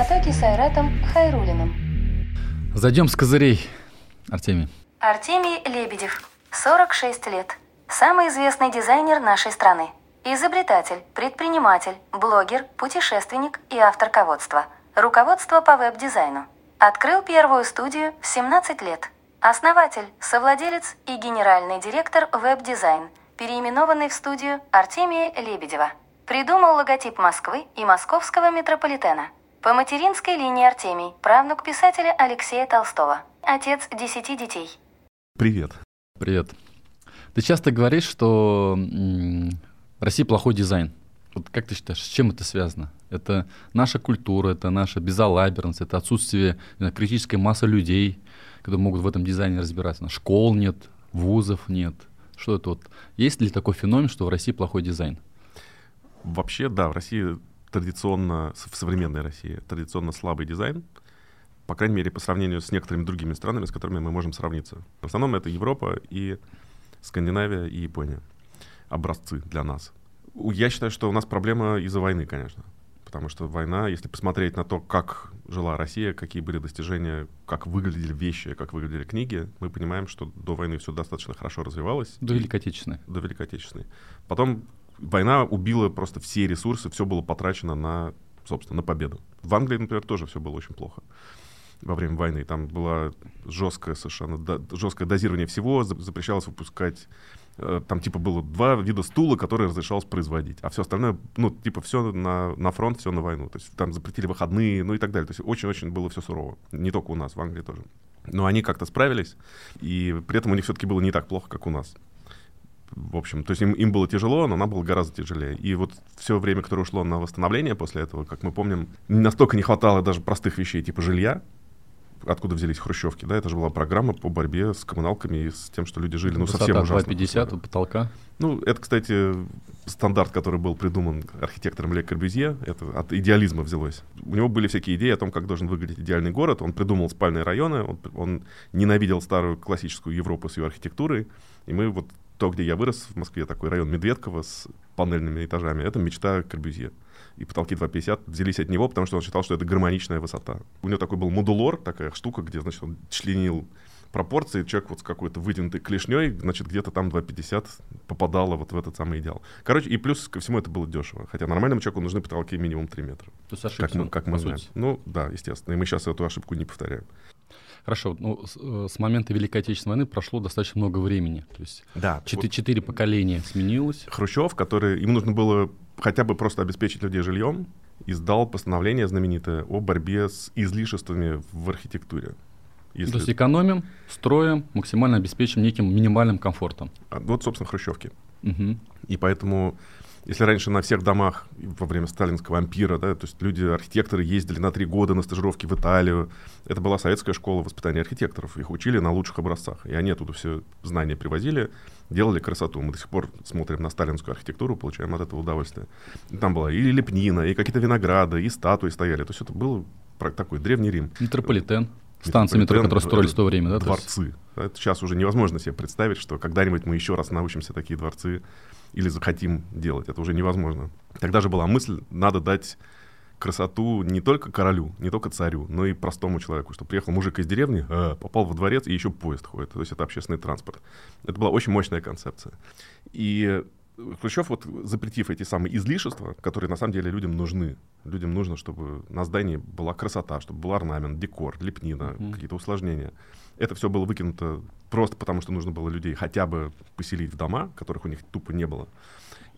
потоке с Айратом Хайрулиным. Зайдем с козырей, Артемий. Артемий Лебедев, 46 лет. Самый известный дизайнер нашей страны. Изобретатель, предприниматель, блогер, путешественник и автор ководства. Руководство по веб-дизайну. Открыл первую студию в 17 лет. Основатель, совладелец и генеральный директор веб-дизайн, переименованный в студию Артемия Лебедева. Придумал логотип Москвы и московского метрополитена. По материнской линии Артемий, правнук писателя Алексея Толстого. Отец десяти детей. Привет. Привет. Ты часто говоришь, что в России плохой дизайн. Вот как ты считаешь, с чем это связано? Это наша культура, это наша безалаберность, это отсутствие знаю, критической массы людей, которые могут в этом дизайне разбираться. Школ нет, вузов нет. Что это вот? Есть ли такой феномен, что в России плохой дизайн? Вообще, да, в России традиционно, в современной России, традиционно слабый дизайн, по крайней мере, по сравнению с некоторыми другими странами, с которыми мы можем сравниться. В основном это Европа и Скандинавия и Япония. Образцы для нас. Я считаю, что у нас проблема из-за войны, конечно. Потому что война, если посмотреть на то, как жила Россия, какие были достижения, как выглядели вещи, как выглядели книги, мы понимаем, что до войны все достаточно хорошо развивалось. До Великой Отечественной. До Великой Отечественной. Потом война убила просто все ресурсы, все было потрачено на, собственно, на победу. В Англии, например, тоже все было очень плохо во время войны. Там было жесткое совершенно жесткое дозирование всего, запрещалось выпускать Э, там типа было два вида стула, которые разрешалось производить, а все остальное, ну, типа все на, на фронт, все на войну. То есть там запретили выходные, ну и так далее. То есть очень-очень было все сурово. Не только у нас, в Англии тоже. Но они как-то справились, и при этом у них все-таки было не так плохо, как у нас. В общем, то есть им, им было тяжело, но нам было гораздо тяжелее. И вот все время, которое ушло на восстановление после этого, как мы помним, настолько не хватало даже простых вещей типа жилья, откуда взялись хрущевки, да, это же была программа по борьбе с коммуналками и с тем, что люди жили, ну, Высота совсем ужасно. 2,50 у потолка. Ну, это, кстати, стандарт, который был придуман архитектором Ле Корбюзье, это от идеализма взялось. У него были всякие идеи о том, как должен выглядеть идеальный город, он придумал спальные районы, он, он ненавидел старую классическую Европу с ее архитектурой, и мы вот то, где я вырос в Москве, такой район Медведково с панельными этажами, это мечта Корбюзье и потолки 2,50 взялись от него, потому что он считал, что это гармоничная высота. У него такой был модулор, такая штука, где, значит, он членил пропорции, человек вот с какой-то вытянутой клешней, значит, где-то там 2,50 попадало вот в этот самый идеал. Короче, и плюс ко всему это было дешево. Хотя нормальному человеку нужны потолки минимум 3 метра. То есть ошибся, как мы, как мы знаем. сути. Ну, да, естественно. И мы сейчас эту ошибку не повторяем. Хорошо, ну, с, э, с момента Великой Отечественной войны прошло достаточно много времени. То есть Да. четыре, четыре поколения сменилось. Хрущев, который, ему нужно было хотя бы просто обеспечить людей жильем, издал постановление знаменитое о борьбе с излишествами в архитектуре. Если- То есть экономим, строим, максимально обеспечим неким минимальным комфортом. А, Вот, собственно, хрущевки. Мгм. И поэтому, если раньше на всех домах во время сталинского ампира, да, то есть люди, архитекторы ездили на три года на стажировки в Италию, это была советская школа воспитания архитекторов, их учили на лучших образцах, и они оттуда все знания привозили, делали красоту. Мы до сих пор смотрим на сталинскую архитектуру, получаем от этого удовольствие. И там была и лепнина, и какие-то винограды, и статуи стояли, то есть это был такой древний Рим. Метрополитен. Станции метро, которые строились в то время, да? то есть? Дворцы. Это сейчас уже невозможно себе представить, что когда-нибудь мы еще раз научимся такие дворцы или захотим делать. Это уже невозможно. Тогда же была мысль, надо дать красоту не только королю, не только царю, но и простому человеку, что приехал мужик из деревни, э, попал во дворец, и еще поезд ходит. То есть это общественный транспорт. Это была очень мощная концепция. И Хрущев, вот запретив эти самые излишества, которые на самом деле людям нужны. Людям нужно, чтобы на здании была красота, чтобы был орнамент, декор, лепнина, Мгм. какие-то усложнения. Это все было выкинуто просто потому, что нужно было людей хотя бы поселить в дома, которых у них тупо не было.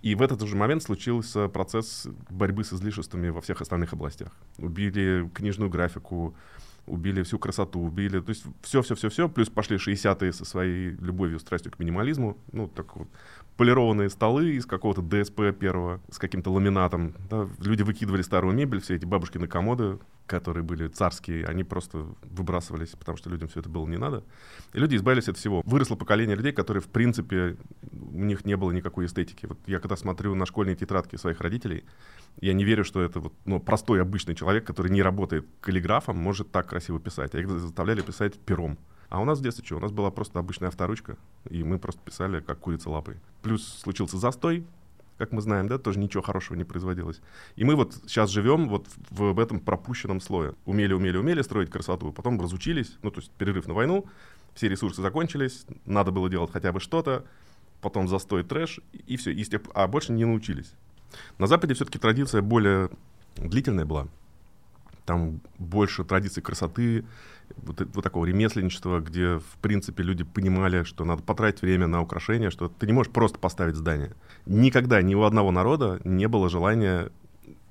И в этот же момент случился процесс борьбы с излишествами во всех остальных областях. Убили книжную графику, убили всю красоту, убили, то есть все-все-все-все, плюс пошли 60-е со своей любовью, страстью к минимализму, ну, так вот, полированные столы из какого-то ДСП первого, с каким-то ламинатом, да, люди выкидывали старую мебель, все эти бабушкины комоды, которые были царские, они просто выбрасывались, потому что людям все это было не надо. И люди избавились от всего. Выросло поколение людей, которые, в принципе, у них не было никакой эстетики. Вот я когда смотрю на школьные тетрадки своих родителей, я не верю, что это вот, ну, простой обычный человек, который не работает каллиграфом, может так красиво писать. А их заставляли писать пером. А у нас в детстве что? У нас была просто обычная авторучка, и мы просто писали как курица лапой. Плюс случился застой, как мы знаем, да, тоже ничего хорошего не производилось. И мы вот сейчас живем вот в, в этом пропущенном слое. Умели, умели, умели строить красоту, потом разучились, ну, то есть перерыв на войну, все ресурсы закончились, надо было делать хотя бы что-то, потом застой трэш, и все, и тех, а больше не научились. На Западе все-таки традиция более длительная была. Там больше традиций красоты, вот, вот такого ремесленничества, где, в принципе, люди понимали, что надо потратить время на украшения, что ты не можешь просто поставить здание. Никогда ни у одного народа не было желания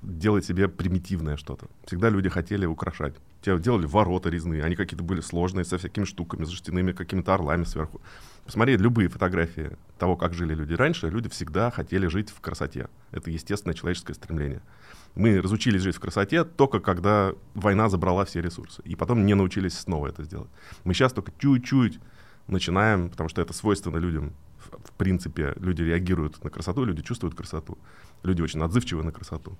делать себе примитивное что-то. Всегда люди хотели украшать. Те делали ворота резные, они какие-то были сложные, со всякими штуками, с жестяными какими-то орлами сверху. Посмотри любые фотографии того, как жили люди раньше, люди всегда хотели жить в красоте. Это естественное человеческое стремление. Мы разучились жить в красоте только когда война забрала все ресурсы. И потом не научились снова это сделать. Мы сейчас только чуть-чуть начинаем, потому что это свойственно людям. В, принципе, люди реагируют на красоту, люди чувствуют красоту. Люди очень отзывчивы на красоту.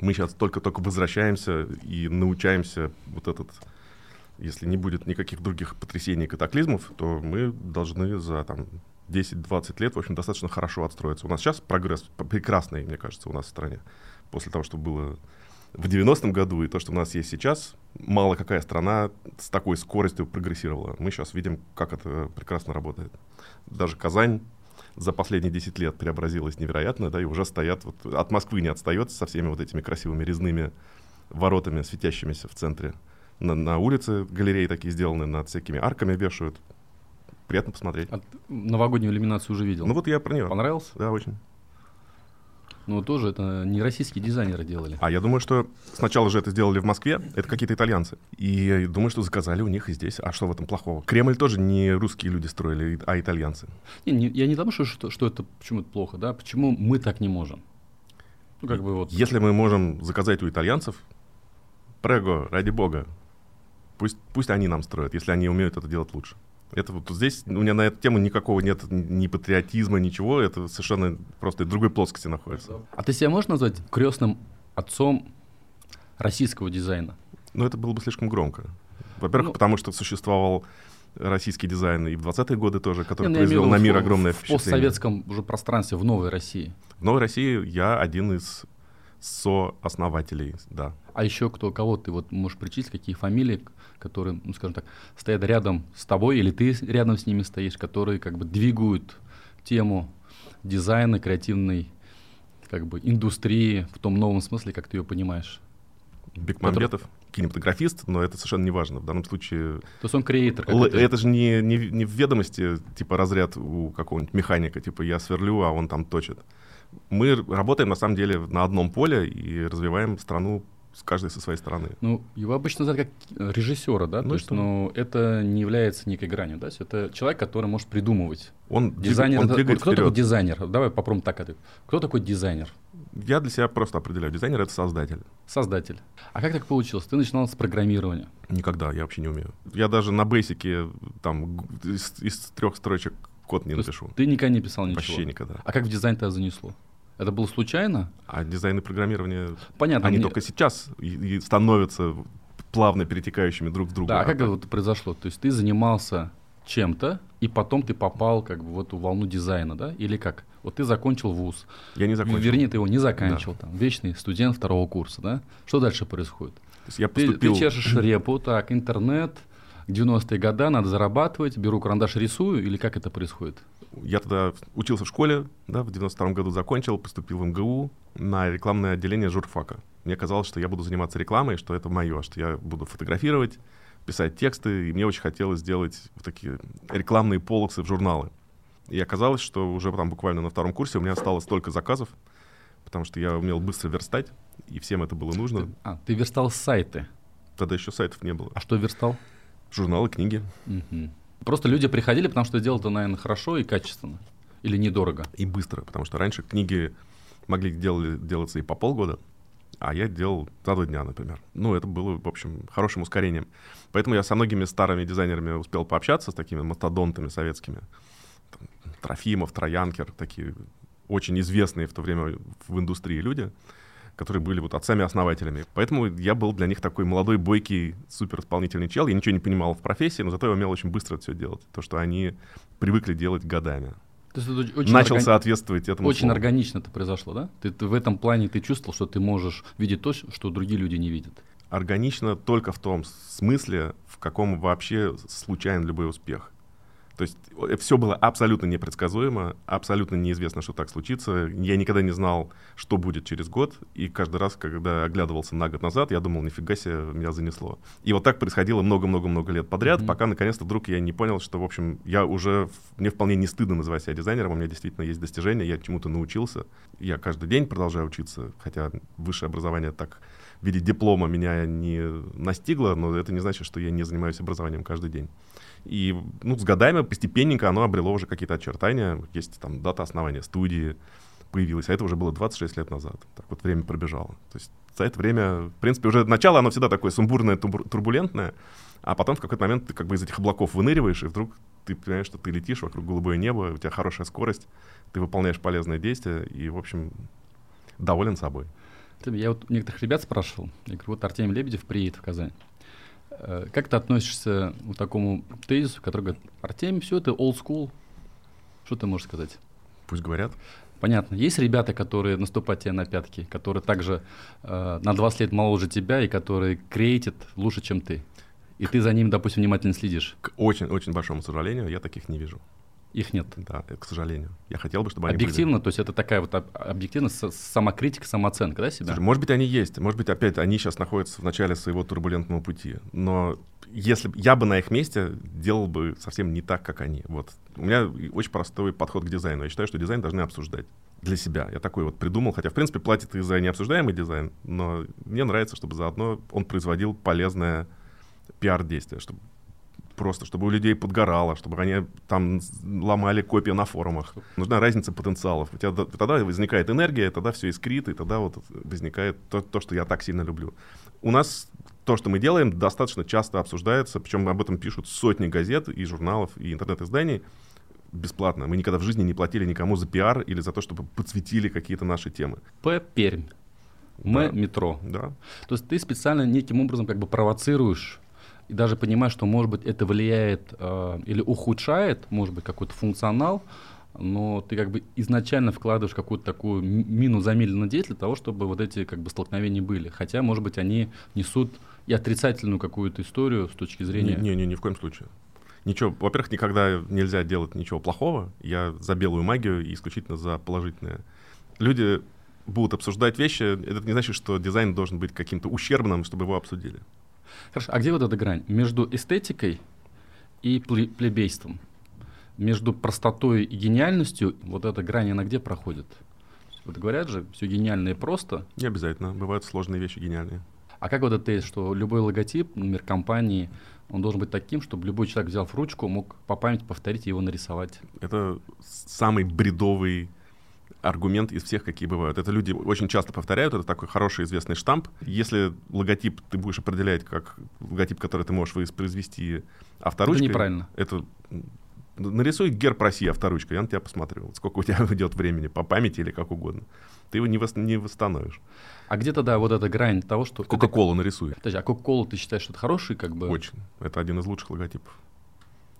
Мы сейчас только-только возвращаемся и научаемся вот этот если не будет никаких других потрясений и катаклизмов, то мы должны за там, 10-20 лет, в общем, достаточно хорошо отстроиться. У нас сейчас прогресс прекрасный, мне кажется, у нас в стране после того, что было в 90-м году и то, что у нас есть сейчас, мало какая страна с такой скоростью прогрессировала. Мы сейчас видим, как это прекрасно работает. Даже Казань за последние 10 лет преобразилась невероятно, да, и уже стоят, вот, от Москвы не отстает со всеми вот этими красивыми резными воротами, светящимися в центре. На, на улице галереи такие сделаны, над всякими арками вешают. Приятно посмотреть. А новогоднюю иллюминацию уже видел? Ну вот я про нее. Понравился? Да, очень. Ну, тоже это не российские дизайнеры делали. А я думаю, что сначала же это сделали в Москве, это какие-то итальянцы. И думаю, что заказали у них и здесь. А что в этом плохого? Кремль тоже не русские люди строили, а итальянцы. Не, не, я не думаю, что, что, что это почему это плохо, да? Почему мы так не можем? Ну, как бы вот. Если мы можем заказать у итальянцев, прего, ради бога, пусть, пусть они нам строят, если они умеют это делать лучше. Это вот здесь у меня на эту тему никакого нет ни патриотизма, ничего. Это совершенно просто в другой плоскости находится. А ты себя можешь назвать крестным отцом российского дизайна? Ну, это было бы слишком громко. Во-первых, ну, потому что существовал российский дизайн и в 20-е годы тоже, который не, произвел на мир в, огромное в впечатление. В постсоветском уже пространстве, в новой России. В новой России я один из сооснователей, да. А еще кто, кого ты вот можешь причислить, какие фамилии, которые, ну, скажем так, стоят рядом с тобой, или ты рядом с ними стоишь, которые как бы двигают тему дизайна, креативной как бы индустрии в том новом смысле, как ты ее понимаешь? Бекмамбетов, кинематографист, но это совершенно не важно. В данном случае... То есть он креатор. Л- это же не, не, не в ведомости, типа разряд у какого-нибудь механика, типа я сверлю, а он там точит мы работаем на самом деле на одном поле и развиваем страну с каждой со своей стороны. Ну, его обычно называют как режиссера, да? Ну, То есть, но это не является некой гранью, да? Это человек, который может придумывать. Он дизайнер. Он это, вот кто такой дизайнер? Давай попробуем так ответить. Кто такой дизайнер? Я для себя просто определяю. Дизайнер — это создатель. Создатель. А как так получилось? Ты начинал с программирования? Никогда, я вообще не умею. Я даже на бейсике там из, из трех строчек код не То напишу. Ты никогда не писал ничего? Вообще никогда. А как в дизайн тебя занесло? Это было случайно? А дизайн и программирование, Понятно, они мне... только сейчас и, и становятся плавно перетекающими друг в друга. Да, а, как это произошло? То есть ты занимался чем-то, и потом ты попал как бы в эту волну дизайна, да? Или как? Вот ты закончил вуз. Я не закончил. Вернее, ты его не заканчивал. Да. Там, вечный студент второго курса, да? Что дальше происходит? Я поступил... ты, ты чешешь репу, так, интернет, 90-е годы, надо зарабатывать, беру карандаш, рисую, или как это происходит? Я тогда учился в школе, да, в 92 году закончил, поступил в МГУ на рекламное отделение журфака. Мне казалось, что я буду заниматься рекламой, что это мое, что я буду фотографировать, писать тексты, и мне очень хотелось сделать вот такие рекламные полосы в журналы. И оказалось, что уже там буквально на втором курсе у меня стало столько заказов, потому что я умел быстро верстать, и всем это было нужно. Ты, а, ты верстал сайты? Тогда еще сайтов не было. А что верстал? Журналы, книги. Угу. Просто люди приходили, потому что делал это, наверное, хорошо и качественно. Или недорого. И быстро, потому что раньше книги могли делали, делаться и по полгода, а я делал за два дня, например. Ну, это было, в общем, хорошим ускорением. Поэтому я со многими старыми дизайнерами успел пообщаться, с такими мастодонтами советскими. Там, Трофимов, Троянкер, такие очень известные в то время в индустрии люди которые были вот отцами-основателями. Поэтому я был для них такой молодой, бойкий, супер исполнительный чел. Я ничего не понимал в профессии, но зато я умел очень быстро это все делать. То, что они привыкли делать годами. То есть очень начал органи- соответствовать этому Очень слову. органично это произошло, да? Ты, ты в этом плане ты чувствовал, что ты можешь видеть то, что другие люди не видят. Органично только в том смысле, в каком вообще случайен любой успех. То есть все было абсолютно непредсказуемо, абсолютно неизвестно, что так случится. Я никогда не знал, что будет через год. И каждый раз, когда оглядывался на год назад, я думал, нифига себе, меня занесло. И вот так происходило много-много-много лет подряд, Мгм. пока наконец-то вдруг я не понял, что, в общем, я уже... Мне вполне не стыдно называть себя дизайнером, у меня действительно есть достижения, я чему-то научился. Я каждый день продолжаю учиться, хотя высшее образование так в виде диплома меня не настигло, но это не значит, что я не занимаюсь образованием каждый день. И ну, с годами постепенненько оно обрело уже какие-то очертания. Есть там дата основания студии появилась, а это уже было 26 лет назад. Так вот время пробежало. То есть за это время, в принципе, уже начало, оно всегда такое сумбурное, турбу- турбулентное, а потом в какой-то момент ты как бы из этих облаков выныриваешь, и вдруг ты понимаешь, что ты летишь вокруг голубое небо, у тебя хорошая скорость, ты выполняешь полезное действие, и, в общем, доволен собой. Я вот некоторых ребят спрашивал, я говорю, вот Артемий Лебедев приедет в Казань. Э, Как ты относишься к такому тезису, который говорит, Артемий, все это old school? Что ты можешь сказать? Пусть говорят. Понятно. Есть ребята, которые наступают тебе на пятки, которые также э, на 20 лет моложе тебя и которые креатят лучше, чем ты. И ты за ним, допустим, внимательно следишь. К очень-очень большому сожалению, я таких не вижу. Их нет. Да, к сожалению. Я хотел бы, чтобы они были. Объективно, то есть это такая вот об- объективно самокритика, самооценка, да, себя? Слушай, может быть, они есть. Может быть, опять они сейчас находятся в начале своего турбулентного пути. Но если я бы на их месте делал бы совсем не так, как они. Вот. У меня очень простой подход к дизайну. Я считаю, что дизайн должны обсуждать для себя. Я такой вот придумал, хотя, в принципе, платит и за необсуждаемый дизайн, но мне нравится, чтобы заодно он производил полезное пиар-действие, чтобы просто, чтобы у людей подгорало, чтобы они там ломали копии на форумах. Нужна разница потенциалов. У тебя тогда возникает энергия, тогда все искрит, и тогда вот возникает то, то, что я так сильно люблю. У нас то, что мы делаем, достаточно часто обсуждается, причем об этом пишут сотни газет и журналов, и интернет-изданий бесплатно. Мы никогда в жизни не платили никому за пиар или за то, чтобы подсветили какие-то наши темы. П. Пермь. М. Да. Метро. Да. То есть ты специально неким образом как бы провоцируешь и даже понимаешь, что, может быть, это влияет э, или ухудшает, может быть, какой-то функционал, но ты как бы изначально вкладываешь какую-то такую мину замедленного действия для того, чтобы вот эти как бы столкновения были. Хотя, может быть, они несут и отрицательную какую-то историю с точки зрения... Не, не, ни в коем случае. Ничего, во-первых, никогда нельзя делать ничего плохого. Я за белую магию и исключительно за положительное. Люди будут обсуждать вещи, это не значит, что дизайн должен быть каким-то ущербным, чтобы его обсудили. Хорошо, а где вот эта грань? Между эстетикой и пле- плебейством? Между простотой и гениальностью вот эта грань, она где проходит? Вот говорят же, все гениально и просто. Не обязательно. Бывают сложные вещи гениальные. А как вот это тезис, что любой логотип, например, компании, он должен быть таким, чтобы любой человек, взяв ручку, мог по памяти повторить и его нарисовать? Это самый бредовый аргумент из всех, какие бывают. Это люди очень часто повторяют, это такой хороший известный штамп. Если логотип ты будешь определять как логотип, который ты можешь воспроизвести авторучкой... Это неправильно. Это нарисуй герб России авторучкой, я на тебя посмотрю, сколько у тебя уйдет времени, по памяти или как угодно. Ты его не, вос- не восстановишь. А где тогда вот эта грань того, что... Кока-колу нарисуй. Подожди, а Кока-Колу ты считаешь, что это хороший как бы... Очень. Это один из лучших логотипов.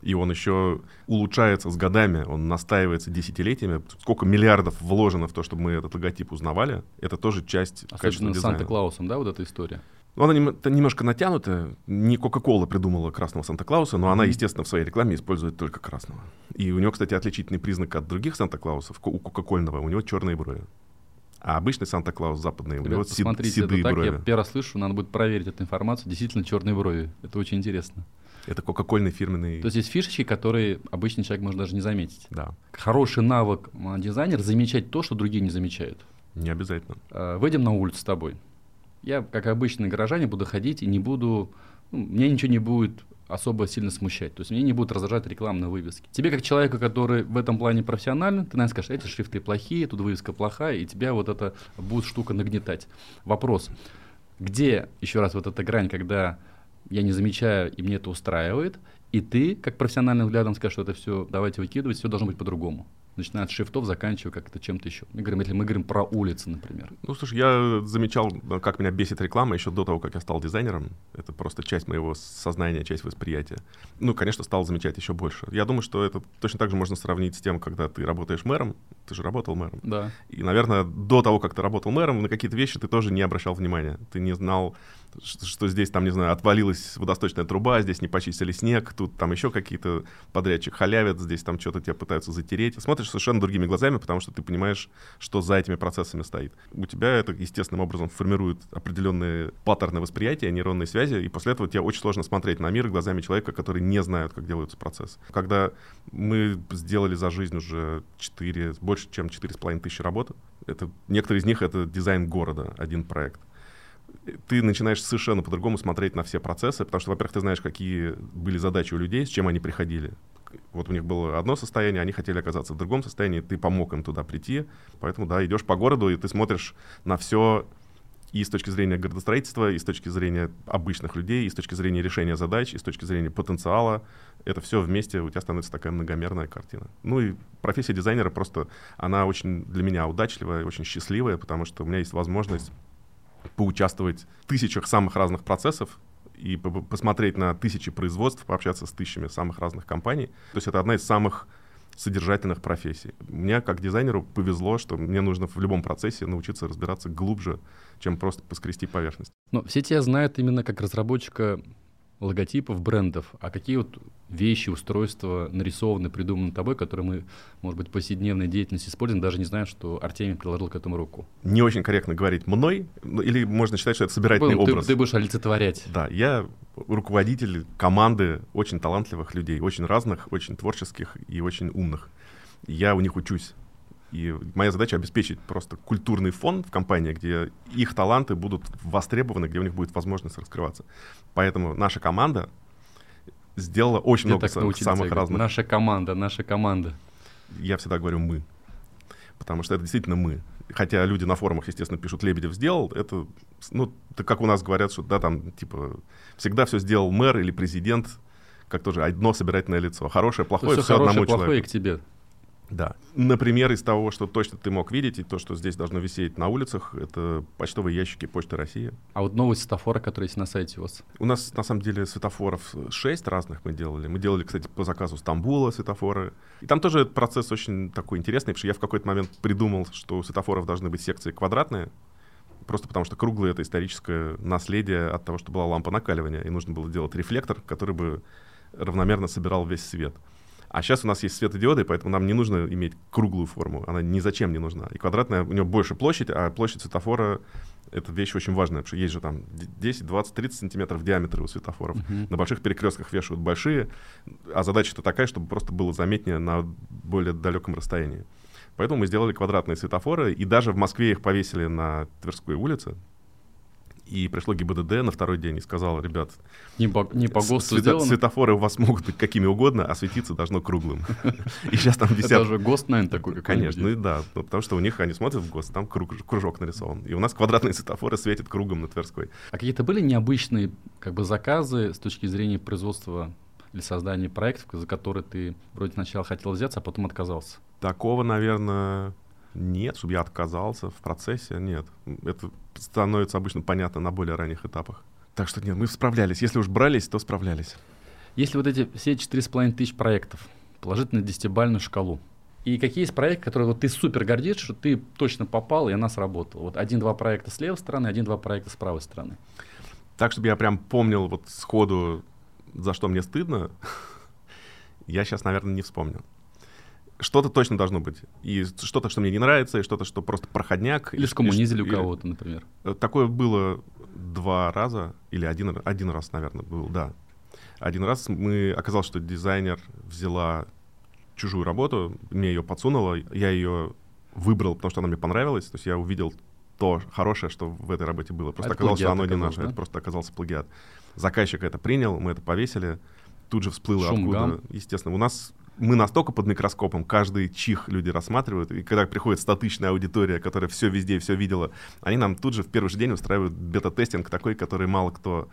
И он еще улучшается с годами, он настаивается десятилетиями. Сколько миллиардов вложено в то, чтобы мы этот логотип узнавали, это тоже часть Особенно с. Санта-Клаусом, да, вот эта история? Ну, она нем- немножко натянутая. Не Кока-Кола придумала красного Санта-Клауса, но она, естественно, в своей рекламе использует только красного. И у него, кстати, отличительный признак от других Санта-Клаусов, у Кока-Кольного, у него черные брови. А обычный Санта-Клаус западный, у него Ребят, сид- посмотрите, седые это так, брови. я первый раз слышу, надо будет проверить эту информацию. Действительно, черные брови. Это очень интересно. Это Кока-Кольный фирменный... То есть есть фишечки, которые обычный человек может даже не заметить. Да, Хороший навык а, дизайнер замечать то, что другие не замечают. не обязательно. Э, Выйдем на улицу с тобой. Я, как обычный горожанин, буду ходить и не буду... ну, меня ничего не будет особо сильно смущать. То есть меня не будут раздражать рекламные вывески. Тебе, как человеку, который в этом плане профессионален, ты, наверное, скажешь, эти шрифты плохие, тут вывеска плохая, и тебя вот эта будет штука нагнетать. Вопрос. Где, еще раз, вот эта грань, когда я не замечаю, и мне это устраивает, и ты, как профессиональным взглядом, скажешь, что это все, давайте выкидывать, все должно быть по-другому. начиная от шрифтов, заканчивая как-то чем-то еще. Мы говорим, если мы говорим про улицы, например. Ну, слушай, я замечал, как меня бесит реклама еще до того, как я стал дизайнером. Это просто часть моего сознания, часть восприятия. Ну, конечно, стал замечать еще больше. Я думаю, что это точно так же можно сравнить с тем, когда ты работаешь мэром. Ты же работал мэром. Да. И, наверное, до того, как ты работал мэром, на какие-то вещи ты тоже не обращал внимания. Ты не знал, что, что здесь, там, не знаю, отвалилась водосточная труба, здесь не почистили снег, тут там еще какие-то подрядчик халявят, здесь там что-то тебя пытаются затереть. Смотришь совершенно другими глазами, потому что ты понимаешь, что за этими процессами стоит. У тебя это естественным образом формирует определенные паттерны восприятия, нейронные связи, и после этого тебе очень сложно смотреть на мир глазами человека, который не знает, как делаются процессы. Когда мы сделали за жизнь уже 4, больше чем 4,5 тысячи работ, это, некоторые из них — это дизайн города, один проект ты начинаешь совершенно по-другому смотреть на все процессы, потому что, во-первых, ты знаешь, какие были задачи у людей, с чем они приходили. Вот у них было одно состояние, они хотели оказаться в другом состоянии, ты помог им туда прийти, поэтому, да, идешь по городу, и ты смотришь на все и с точки зрения градостроительства, и с точки зрения обычных людей, и с точки зрения решения задач, и с точки зрения потенциала. Это все вместе у тебя становится такая многомерная картина. Ну и профессия дизайнера просто, она очень для меня удачливая, очень счастливая, потому что у меня есть возможность поучаствовать в тысячах самых разных процессов и посмотреть на тысячи производств, пообщаться с тысячами самых разных компаний. То есть это одна из самых содержательных профессий. Мне, как дизайнеру, повезло, что мне нужно в любом процессе научиться разбираться глубже, чем просто поскрести поверхность. Но все тебя знают именно как разработчика логотипов, брендов, а какие вот вещи, устройства нарисованы, придуманы тобой, которые мы, может быть, в повседневной деятельности используем, даже не зная, что Артемий приложил к этому руку. Не очень корректно говорить «мной», или можно считать, что это собирательный Был, образ. Ты, ты будешь олицетворять. Да, я руководитель команды очень талантливых людей, очень разных, очень творческих и очень умных. Я у них учусь. И моя задача обеспечить просто культурный фон в компании, где их таланты будут востребованы, где у них будет возможность раскрываться. Поэтому наша команда сделала очень Ты много самых говорить, разных... Наша команда, наша команда. Я всегда говорю «мы», потому что это действительно мы. Хотя люди на форумах, естественно, пишут «Лебедев сделал», это, ну, это как у нас говорят, что, да, там, типа, всегда все сделал мэр или президент, как тоже одно собирательное лицо. Хорошее, плохое, все, все хорошее, одному плохое человеку. к тебе. Да. Например, из того, что точно ты мог видеть, и то, что здесь должно висеть на улицах, это почтовые ящики Почты России. А вот новые светофоры, которые есть на сайте у вас? У нас, на самом деле, светофоров шесть разных мы делали. Мы делали, кстати, по заказу Стамбула светофоры. И там тоже процесс очень такой интересный, потому что я в какой-то момент придумал, что у светофоров должны быть секции квадратные, просто потому что круглые — это историческое наследие от того, что была лампа накаливания, и нужно было делать рефлектор, который бы равномерно собирал весь свет. А сейчас у нас есть светодиоды, поэтому нам не нужно иметь круглую форму. Она ни зачем не нужна. И квадратная, у нее больше площадь, а площадь светофора — это вещь очень важная, потому что есть же там 10, 20, 30 сантиметров диаметра у светофоров. Uh-huh. На больших перекрестках вешают большие, а задача-то такая, чтобы просто было заметнее на более далеком расстоянии. Поэтому мы сделали квадратные светофоры, и даже в Москве их повесили на Тверской улице, и пришло ГИБДД на второй день и сказал, ребят, не по, не по ГОСТу света, светофоры у вас могут быть какими угодно, а светиться должно круглым. И сейчас там висят... Это же ГОСТ, наверное, такой Конечно, ну да, ну, потому что у них, они смотрят в ГОСТ, там кружок нарисован. И у нас квадратные светофоры светят кругом на Тверской. А какие-то были необычные как бы заказы с точки зрения производства или создания проектов, за которые ты вроде сначала хотел взяться, а потом отказался? Такого, наверное, нет, чтобы я отказался в процессе, нет. Это становится обычно понятно на более ранних этапах. Так что нет, мы справлялись. Если уж брались, то справлялись. Если вот эти все четыре с половиной тысяч проектов положить на десятибальную шкалу, и какие есть проекты, которые вот ты супер гордишься, что ты точно попал, и она сработала? Вот один-два проекта с левой стороны, один-два проекта с правой стороны. Так, чтобы я прям помнил вот сходу, за что мне стыдно, я сейчас, наверное, не вспомню что-то точно должно быть. И что-то, что мне не нравится, и что-то, что просто проходняк. Или скоммунизили у кого-то, например. Э, такое было два раза, или один, один раз, наверное, был, да. Один раз мы оказалось, что дизайнер взяла чужую работу, мне ее подсунула, я ее выбрал, потому что она мне понравилась, то есть я увидел то хорошее, что в этой работе было. Просто а оказалось, что оно не наше, да? это просто оказался плагиат. Заказчик это принял, мы это повесили, тут же всплыло Шум, откуда. Гам. Естественно, у нас мы настолько под микроскопом, каждый чих люди рассматривают, и когда приходит статичная аудитория, которая все везде все видела, они нам тут же в первый же день устраивают бета-тестинг такой, который мало кто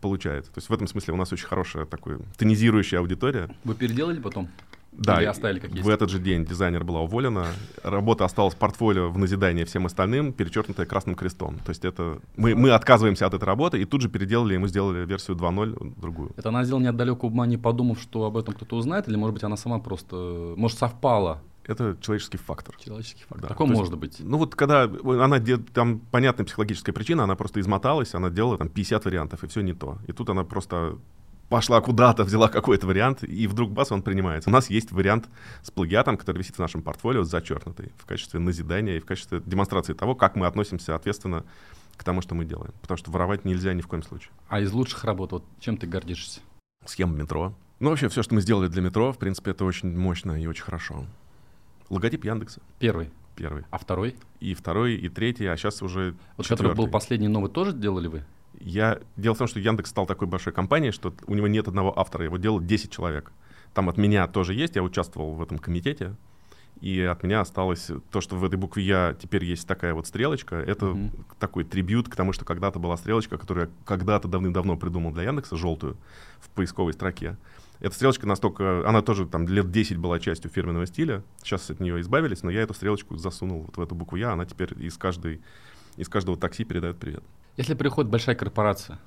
получает. То есть в этом смысле у нас очень хорошая такая тонизирующая аудитория. Вы переделали потом? Да, Или оставили как есть? в этот же день дизайнер была уволена, работа осталась в портфолио в назидание всем остальным, перечеркнутая красным крестом. То есть это мы, мы отказываемся от этой работы и тут же переделали, и мы сделали версию 2.0 другую. Это она сделала неотдалеку ума, не подумав, что об этом кто-то узнает, или, может быть, она сама просто, может, совпала? Это человеческий фактор. Человеческий фактор. Да, Такое то есть, может быть. Ну вот когда она, там понятная психологическая причина, она просто измоталась, она делала там 50 вариантов, и все не то. И тут она просто пошла куда-то, взяла какой-то вариант, и вдруг бас, он принимается. У нас есть вариант с плагиатом, который висит в нашем портфолио, зачеркнутый, в качестве назидания и в качестве демонстрации того, как мы относимся ответственно к тому, что мы делаем. Потому что воровать нельзя ни в коем случае. А из лучших работ, вот чем ты гордишься? Схема метро. Ну, вообще, все, что мы сделали для метро, в принципе, это очень мощно и очень хорошо. Логотип Яндекса Первый. первый. А второй? И второй, и третий, а сейчас уже Вот который был четвертый. последний новый, тоже делали вы? Я... Дело в том, что Яндекс стал такой большой компанией, что у него нет одного автора, его делают 10 человек. Там от меня тоже есть, я участвовал в этом комитете, и от меня осталось то, что в этой букве «Я» теперь есть такая вот стрелочка. Это Мгм. такой трибют к тому, что когда-то была стрелочка, которую я когда-то давным-давно придумал для Яндекса, желтую, в поисковой строке. Эта стрелочка настолько... Она тоже там лет 10 была частью фирменного стиля. Сейчас от нее избавились, но я эту стрелочку засунул вот в эту букву «Я». Она теперь из, каждой, из каждого такси передает привет. Если приходит большая корпорация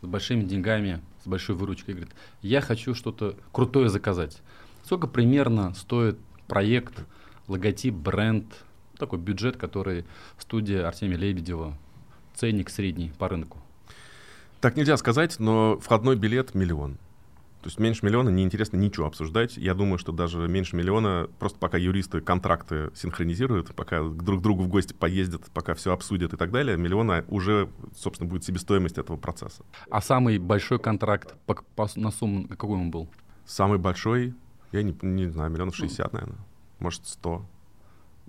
с большими деньгами, с большой выручкой, говорит, я хочу что-то крутое заказать. Сколько примерно стоит проект, логотип, бренд, такой бюджет, который студия Артемия Лебедева, ценник средний по рынку? Так нельзя сказать, но входной билет миллион. То есть меньше миллиона неинтересно ничего обсуждать. Я думаю, что даже меньше миллиона, просто пока юристы контракты синхронизируют, пока друг к другу в гости поездят, пока все обсудят и так далее, миллиона уже, собственно, будет себестоимость этого процесса. А самый большой контракт по, по- на сумму какой он был? Самый большой, я не, не знаю, миллионов 60, наверное, может 100.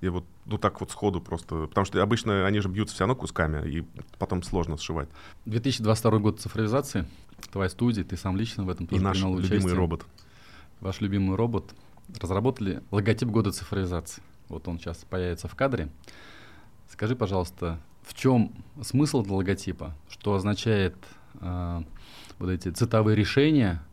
И вот, ну так вот сходу просто, потому что обычно они же бьются все равно кусками, и потом сложно сшивать. 2022 год цифровизации, твоя студия, ты сам лично в этом И тоже наш принял любимый участие. робот. Ваш любимый робот разработали логотип года цифровизации. Вот он сейчас появится в кадре. Скажи, пожалуйста, в чем смысл этого логотипа? Что означает э, вот эти цветовые решения?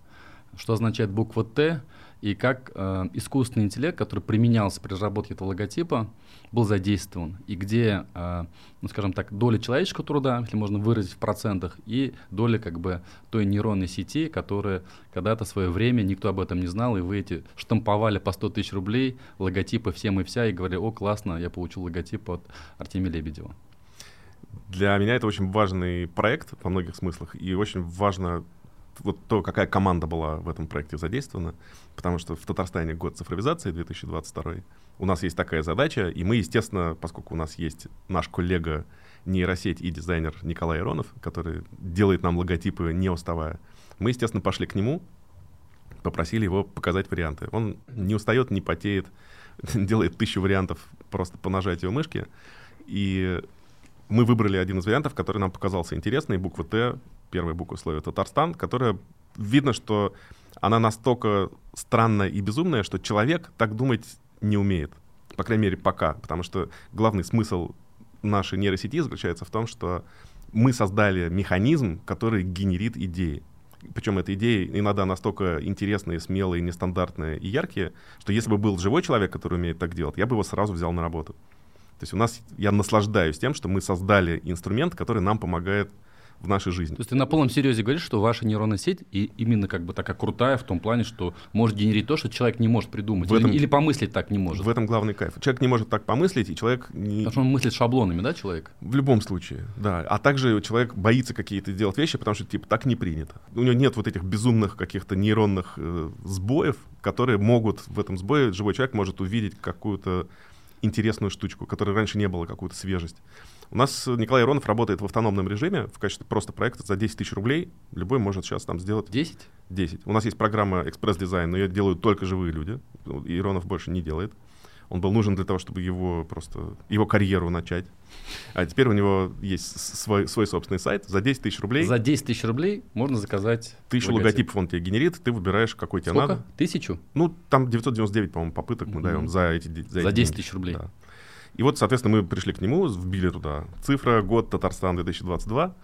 Что означает буква Т? И как э, искусственный интеллект, который применялся при разработке этого логотипа, был задействован? И где, э, ну, скажем так, доля человеческого труда, если можно выразить в процентах, и доля как бы той нейронной сети, которая когда-то в свое время никто об этом не знал, и вы эти штамповали по 100 тысяч рублей логотипы всем и вся, и говорили, о, классно, я получил логотип от Артемия Лебедева. Для меня это очень важный проект во многих смыслах, и очень важно вот то, какая команда была в этом проекте задействована, потому что в Татарстане год цифровизации 2022, у нас есть такая задача, и мы, естественно, поскольку у нас есть наш коллега нейросеть и дизайнер Николай Иронов, который делает нам логотипы не уставая, мы, естественно, пошли к нему, попросили его показать варианты. Он не устает, не потеет, делает тысячу вариантов просто по нажатию мышки, и мы выбрали один из вариантов, который нам показался интересный, буква Т, первая буква слова Татарстан, которая видно, что она настолько странная и безумная, что человек так думать не умеет. По крайней мере, пока. Потому что главный смысл нашей нейросети заключается в том, что мы создали механизм, который генерит идеи. Причем эти идеи иногда настолько интересные, смелые, нестандартные и яркие, что если бы был живой человек, который умеет так делать, я бы его сразу взял на работу. То есть у нас, я наслаждаюсь тем, что мы создали инструмент, который нам помогает в нашей жизни. То есть ты на полном серьезе говоришь, что ваша нейронная сеть и именно как бы такая крутая в том плане, что может генерить то, что человек не может придумать. В этом- или, или помыслить так не может. В этом главный кайф. Человек не может так помыслить, и человек не... Потому что он мыслит шаблонами, да, человек? В любом случае, да. А также человек боится какие-то делать вещи, потому что, типа, так не принято. У него нет вот этих безумных каких-то нейронных э, сбоев, которые могут в этом сбое, живой человек может увидеть какую-то интересную штучку, которой раньше не было, какую-то свежесть. У нас Николай Иронов работает в автономном режиме в качестве просто проекта за 10 тысяч рублей. Любой может сейчас там сделать 10? 10. У нас есть программа экспресс-дизайн, но ее делают только живые люди. Иронов больше не делает. Он был нужен для того, чтобы его просто его карьеру начать. А теперь у него есть свой, свой собственный сайт. За 10 тысяч рублей За 10 тысяч рублей можно заказать тысячу логотипов он тебе генерит, ты выбираешь, какой тебе Сколько? надо. Тысячу? Ну, там 999, по-моему, попыток мы Мгм. даем за эти де- За эти 10 деньги. тысяч рублей. Да. И вот, соответственно, мы пришли к нему, вбили туда цифра, год, Татарстан 2022.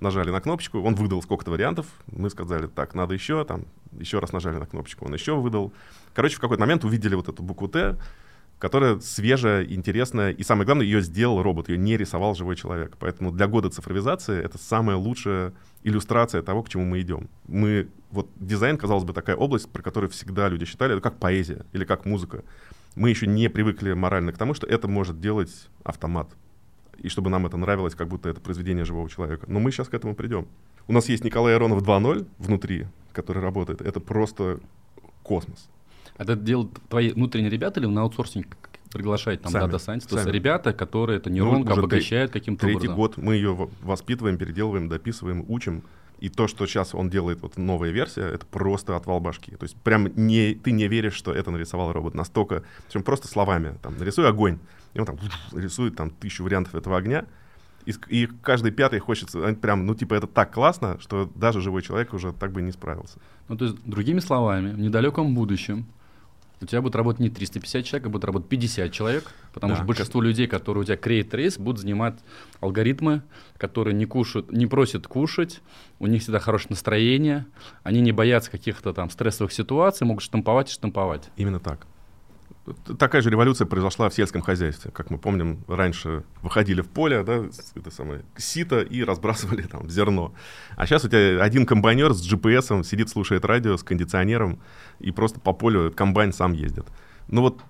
нажали на кнопочку, он выдал сколько-то вариантов, мы сказали, так, надо еще, там, еще раз нажали на кнопочку, он еще выдал. Короче, в какой-то момент увидели вот эту букву «Т», которая свежая, интересная, и самое главное, ее сделал робот, ее не рисовал живой человек. Поэтому для года цифровизации это самая лучшая иллюстрация того, к чему мы идем. Мы, вот дизайн, казалось бы, такая область, про которую всегда люди считали, это как поэзия или как музыка. Мы еще не привыкли морально к тому, что это может делать автомат. И чтобы нам это нравилось, как будто это произведение живого человека. Но мы сейчас к этому придем. У нас есть Николай Аронов 2.0 внутри, который работает. Это просто космос. А это делают твои внутренние ребята или на аутсорсинг приглашать там Data Science? То есть ребята, которые эту Ну, нейронку уже обогащают каким-то Третий образом. год мы ее воспитываем, переделываем, дописываем, учим. И то, что сейчас он делает, вот новая версия, это просто отвал башки. То есть прям не, ты не веришь, что это нарисовал робот. Настолько, причем просто словами. Там, нарисуй огонь. И он там рисует там тысячу вариантов этого огня. И, и каждый пятый хочется, прям, ну, типа, это так классно, что даже живой человек уже так бы не справился. Ну, то есть, другими словами, в недалеком будущем у тебя будет работать не 350 человек, а будет работать 50 человек, потому Да. что большинство людей, которые у тебя create race, будут занимать алгоритмы, которые не кушают, не просят кушать, у них всегда хорошее настроение, они не боятся каких-то там стрессовых ситуаций, могут штамповать и штамповать. Именно так. Такая же революция произошла в сельском хозяйстве. Как мы помним, раньше выходили в поле, да, это самое, сито и разбрасывали там зерно. А сейчас у тебя один комбайнер с GPS сидит, слушает радио с кондиционером и просто по полю комбайн сам ездит. Ну вот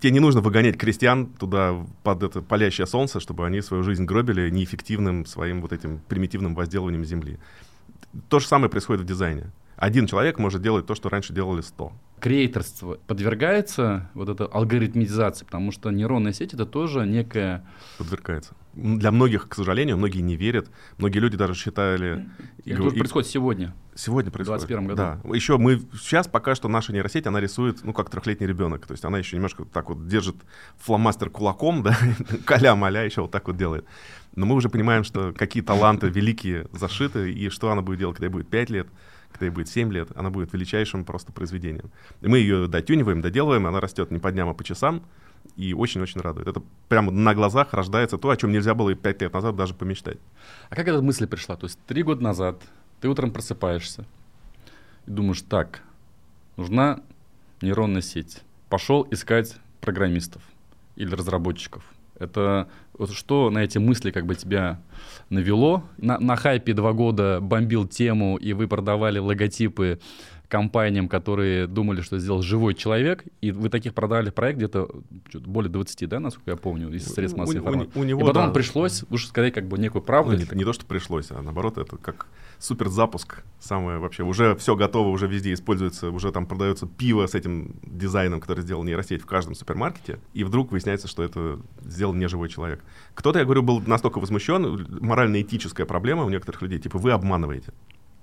тебе не нужно выгонять крестьян туда под это палящее солнце, чтобы они свою жизнь гробили неэффективным своим вот этим примитивным возделыванием земли. То же самое происходит в дизайне. Один человек может делать то, что раньше делали 100. Креаторство подвергается вот этой алгоритмизации, потому что нейронная сеть это тоже некая подвергается. Для многих, к сожалению, многие не верят. Многие люди даже считали... и это уже и происходит сегодня. Сегодня происходит. 21 году. Да. Еще мы... Сейчас пока что наша нейросеть, она рисует, ну, как трехлетний ребенок. То есть она еще немножко так вот держит фломастер кулаком, да, каля-маля еще вот так вот делает. Но мы уже понимаем, что какие таланты великие зашиты, и что она будет делать, когда ей будет 5 лет, когда ей будет 7 лет, она будет величайшим просто произведением. И мы ее дотюниваем, доделываем, она растет не по дням, а по часам, и очень-очень радует. Это прямо на глазах рождается то, о чем нельзя было и 5 лет назад даже помечтать. А как эта мысль пришла? То есть три года назад ты утром просыпаешься и думаешь, так, нужна нейронная сеть. Пошел искать программистов или разработчиков. Это вот что на эти мысли как бы тебя навело? На, на хайпе два года бомбил тему, и вы продавали логотипы компаниям, которые думали, что сделал живой человек, и вы таких продали проект где-то более 20, да, насколько я помню, из средств У- массовой у- у- информации. у него, и потом да. пришлось уж сказать как бы некую правду. Ну, не, не то, что пришлось, а наоборот, это как супер запуск. Самое вообще. Уже все готово, уже везде используется, уже там продается пиво с этим дизайном, который сделал нейросеть в каждом супермаркете. И вдруг выясняется, что это сделал не живой человек. Кто-то, я говорю, был настолько возмущен, морально-этическая проблема у некоторых людей, типа вы обманываете.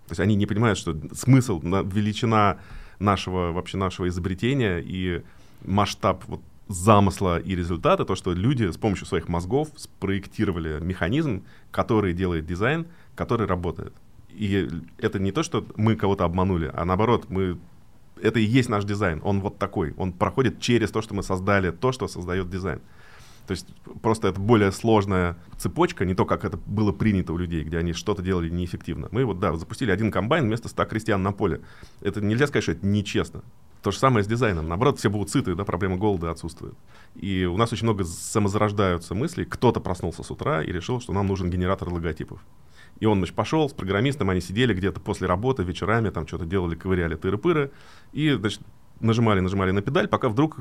То есть они не понимают, что смысл, на- величина нашего вообще нашего изобретения и масштаб вот замысла и результата, то, что люди с помощью своих мозгов спроектировали механизм, который делает дизайн, который работает. И это не то, что мы кого-то обманули, а наоборот, мы это и есть наш дизайн. Он вот такой. Он проходит через то, что мы создали, то, что создает дизайн. То есть просто это более сложная цепочка, не то, как это было принято у людей, где они что-то делали неэффективно. Мы вот, да, запустили один комбайн вместо 100 крестьян на поле. Это нельзя сказать, что это нечестно. То же самое с дизайном. Наоборот, все будут сыты, да, проблема голода отсутствует. И у нас очень много самозарождаются мыслей. Кто-то проснулся с утра и решил, что нам нужен генератор логотипов. И он, значит, пошел с программистом, они сидели где-то после работы вечерами, там что-то делали, ковыряли тыры-пыры, и, значит, нажимали, нажимали на педаль, пока вдруг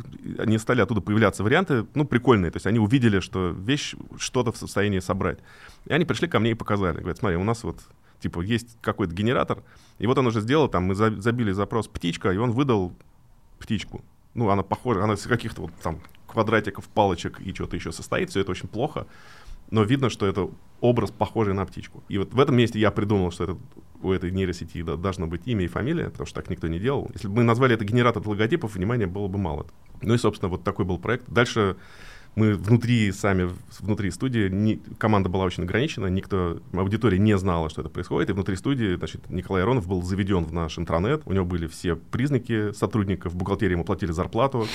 не стали оттуда появляться варианты, ну, прикольные. То есть они увидели, что вещь что-то в состоянии собрать. И они пришли ко мне и показали. Говорят, смотри, у нас вот, типа, есть какой-то генератор, и вот он уже сделал, там, мы за- забили запрос «птичка», и он выдал птичку. Ну, она похожа, она из каких-то вот там квадратиков, палочек и чего-то еще состоит, все это очень плохо, но видно, что это образ, похожий на птичку. И вот в этом месте я придумал, что это, у этой нейросети да, должно быть имя и фамилия, потому что так никто не делал. Если бы мы назвали это генератор логотипов, внимания было бы мало. Ну и, собственно, вот такой был проект. Дальше мы внутри сами, внутри студии, не- команда была очень ограничена, никто, аудитория не знала, что это происходит, и внутри студии, значит, Николай Аронов был заведен в наш интранет, у него были все признаки сотрудников, бухгалтерии ему платили зарплату,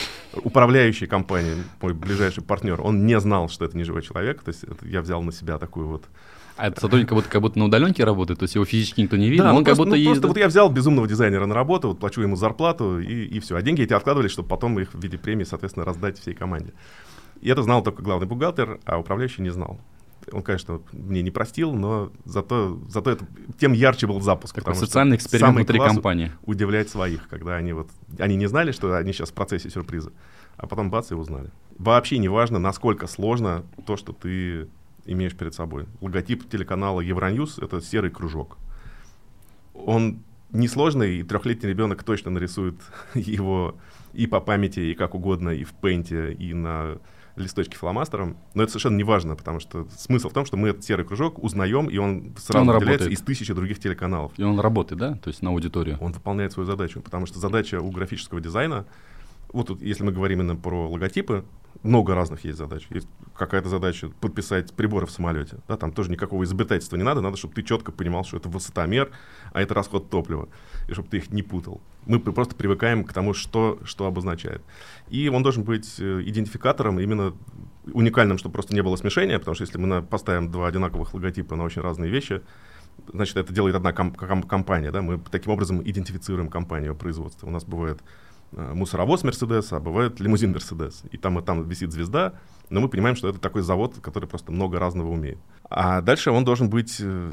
управляющий компанией, мой ближайший партнер, он не знал, что это не живой человек, то есть это я взял на себя такую вот А этот сотрудник как будто, как будто на удаленке работает, то есть его физически никто не видит, Да, он ну, как просто, будто ну, есть. просто вот я взял безумного дизайнера на работу, вот плачу ему зарплату и, и все. А деньги эти откладывали, чтобы потом их в виде премии, соответственно, раздать всей команде. И это знал только главный бухгалтер, а управляющий не знал. Он, конечно, мне не простил, но зато, зато это, тем ярче был запуск. Такой социальный эксперимент внутри компании. Удивлять своих, когда они вот... Они не знали, что они сейчас в процессе сюрприза, а потом бац, и узнали. Вообще не важно, насколько сложно то, что ты имеешь перед собой. Логотип телеканала Евроньюз — это серый кружок. Он несложный, и трехлетний ребенок точно нарисует его и по памяти, и как угодно, и в пейнте, и на листочке фломастером, но это совершенно не важно, потому что смысл в том, что мы этот серый кружок узнаем, и он сразу Он выделяется работает. из тысячи других телеканалов. И он работает, да? То есть на аудиторию. Он выполняет свою задачу, потому что задача у графического дизайна, вот тут, если мы говорим именно про логотипы, много разных есть задач. Есть какая-то задача подписать приборы в самолете. Да, там тоже никакого изобретательства не надо, надо, чтобы ты четко понимал, что это высотомер, а это расход топлива, и чтобы ты их не путал. Мы просто привыкаем к тому, что, что обозначает. И он должен быть э, идентификатором именно уникальным, чтобы просто не было смешения, потому что если мы поставим два одинаковых логотипа на очень разные вещи, значит, это делает одна ком- ком- компания, да, мы таким образом идентифицируем компанию производства. У нас бывает мусоровоз Мерседес, а бывает лимузин Мерседес. И там и там висит звезда, но мы понимаем, что это такой завод, который просто много разного умеет. А дальше он должен быть э,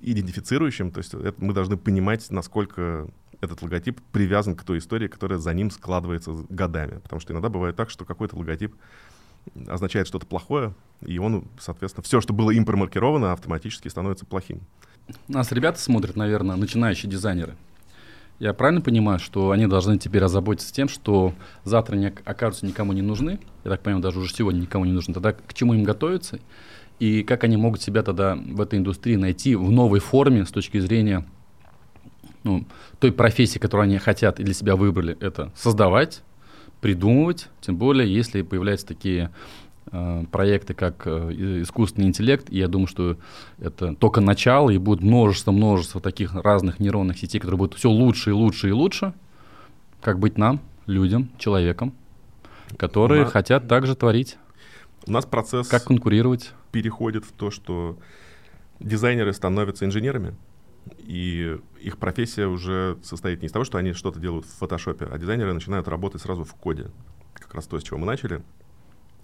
идентифицирующим, то есть это мы должны понимать, насколько этот логотип привязан к той истории, которая за ним складывается годами. Потому что иногда бывает так, что какой-то логотип означает что-то плохое, и он, соответственно, все, что было им промаркировано, автоматически становится плохим. Нас ребята смотрят, наверное, начинающие дизайнеры. Я правильно понимаю, что они должны теперь озаботиться тем, что завтра ок- окажутся никому не нужны, я так понимаю, даже уже сегодня никому не нужны, тогда к чему им готовиться, и как они могут себя тогда в этой индустрии найти в новой форме с точки зрения ну, той профессии, которую они хотят и для себя выбрали, это создавать, придумывать, тем более, если появляются такие проекты, как э, искусственный интеллект, и я думаю, что это только начало, и будет множество-множество таких разных нейронных сетей, которые будут все лучше и лучше и лучше, как быть нам, людям, человеком, которые На- хотят также творить, У нас процесс как конкурировать. переходит в то, что дизайнеры становятся инженерами, и их профессия уже состоит не из того, что они что-то делают в фотошопе, а дизайнеры начинают работать сразу в коде. Как раз то, с чего мы начали.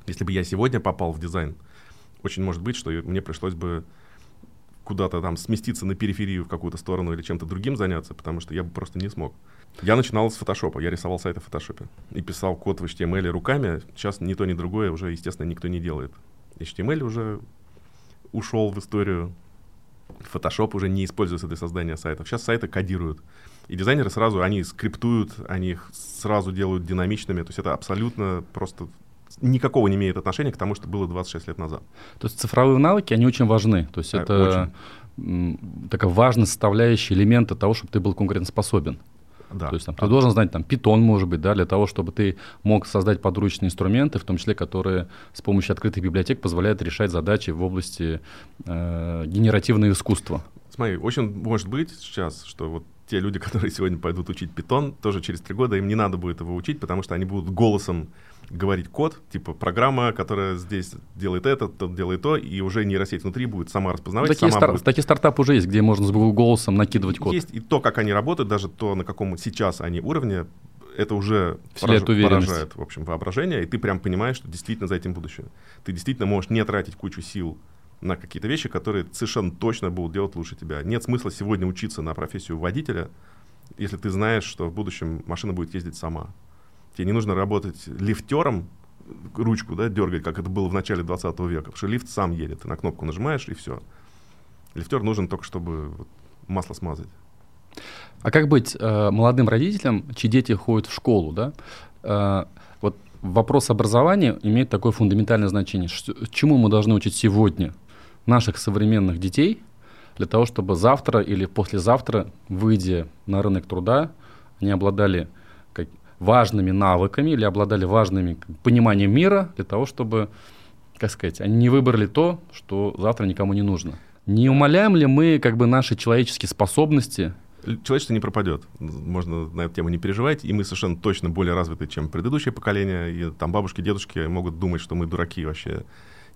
Если бы я сегодня попал в дизайн, очень может быть, что мне пришлось бы куда-то там сместиться на периферию в какую-то сторону или чем-то другим заняться, потому что я бы просто не смог. Я начинал с фотошопа, я рисовал сайты в фотошопе и писал код в HTML руками. Сейчас ни то, ни другое уже, естественно, никто не делает. HTML уже ушел в историю. Photoshop уже не используется для создания сайтов. Сейчас сайты кодируют. И дизайнеры сразу, они скриптуют, они их сразу делают динамичными. То есть это абсолютно просто никакого не имеет отношения к тому, что было 26 лет назад. То есть цифровые навыки, они очень важны. То есть Да, это м, такая важная составляющая элемента того, чтобы ты был конкурентоспособен. Да. То есть там, ты должен знать там питон, может быть, да, для того, чтобы ты мог создать подручные инструменты, в том числе, которые с помощью открытых библиотек позволяют решать задачи в области э, генеративного искусства. Смотри, очень может быть сейчас, что вот те люди, которые сегодня пойдут учить питон, тоже через три года им не надо будет его учить, потому что они будут голосом говорить код, типа программа, которая здесь делает это, тот делает то, и уже нейросеть внутри будет сама распознавать, такие, сама стар- будет такие стартапы уже есть, где можно с голосом накидывать код. Есть и то, как они работают, даже то, на каком сейчас они уровне, это уже пораж- поражает, в общем, воображение, и ты прям понимаешь, что действительно за этим будущее. Ты действительно можешь не тратить кучу сил на какие-то вещи, которые совершенно точно будут делать лучше тебя. Нет смысла сегодня учиться на профессию водителя, если ты знаешь, что в будущем машина будет ездить сама. Тебе не нужно работать лифтером, ручку да, дергать, как это было в начале 20 века, потому что лифт сам едет, ты на кнопку нажимаешь, и все. Лифтер нужен только, чтобы масло смазать. А как быть э, молодым родителям, чьи дети ходят в школу, да? Э, вот вопрос образования имеет такое фундаментальное значение. Ш- чему мы должны учить сегодня наших современных детей для того, чтобы завтра или послезавтра, выйдя на рынок труда, они обладали как- важными навыками или обладали важными пониманием мира для того, чтобы, как сказать, они не выбрали то, что завтра никому не нужно. Не умаляем ли мы как бы наши человеческие способности Человечество не пропадет. Можно на эту тему не переживать. И мы совершенно точно более развиты, чем предыдущее поколение. И там бабушки, дедушки могут думать, что мы дураки вообще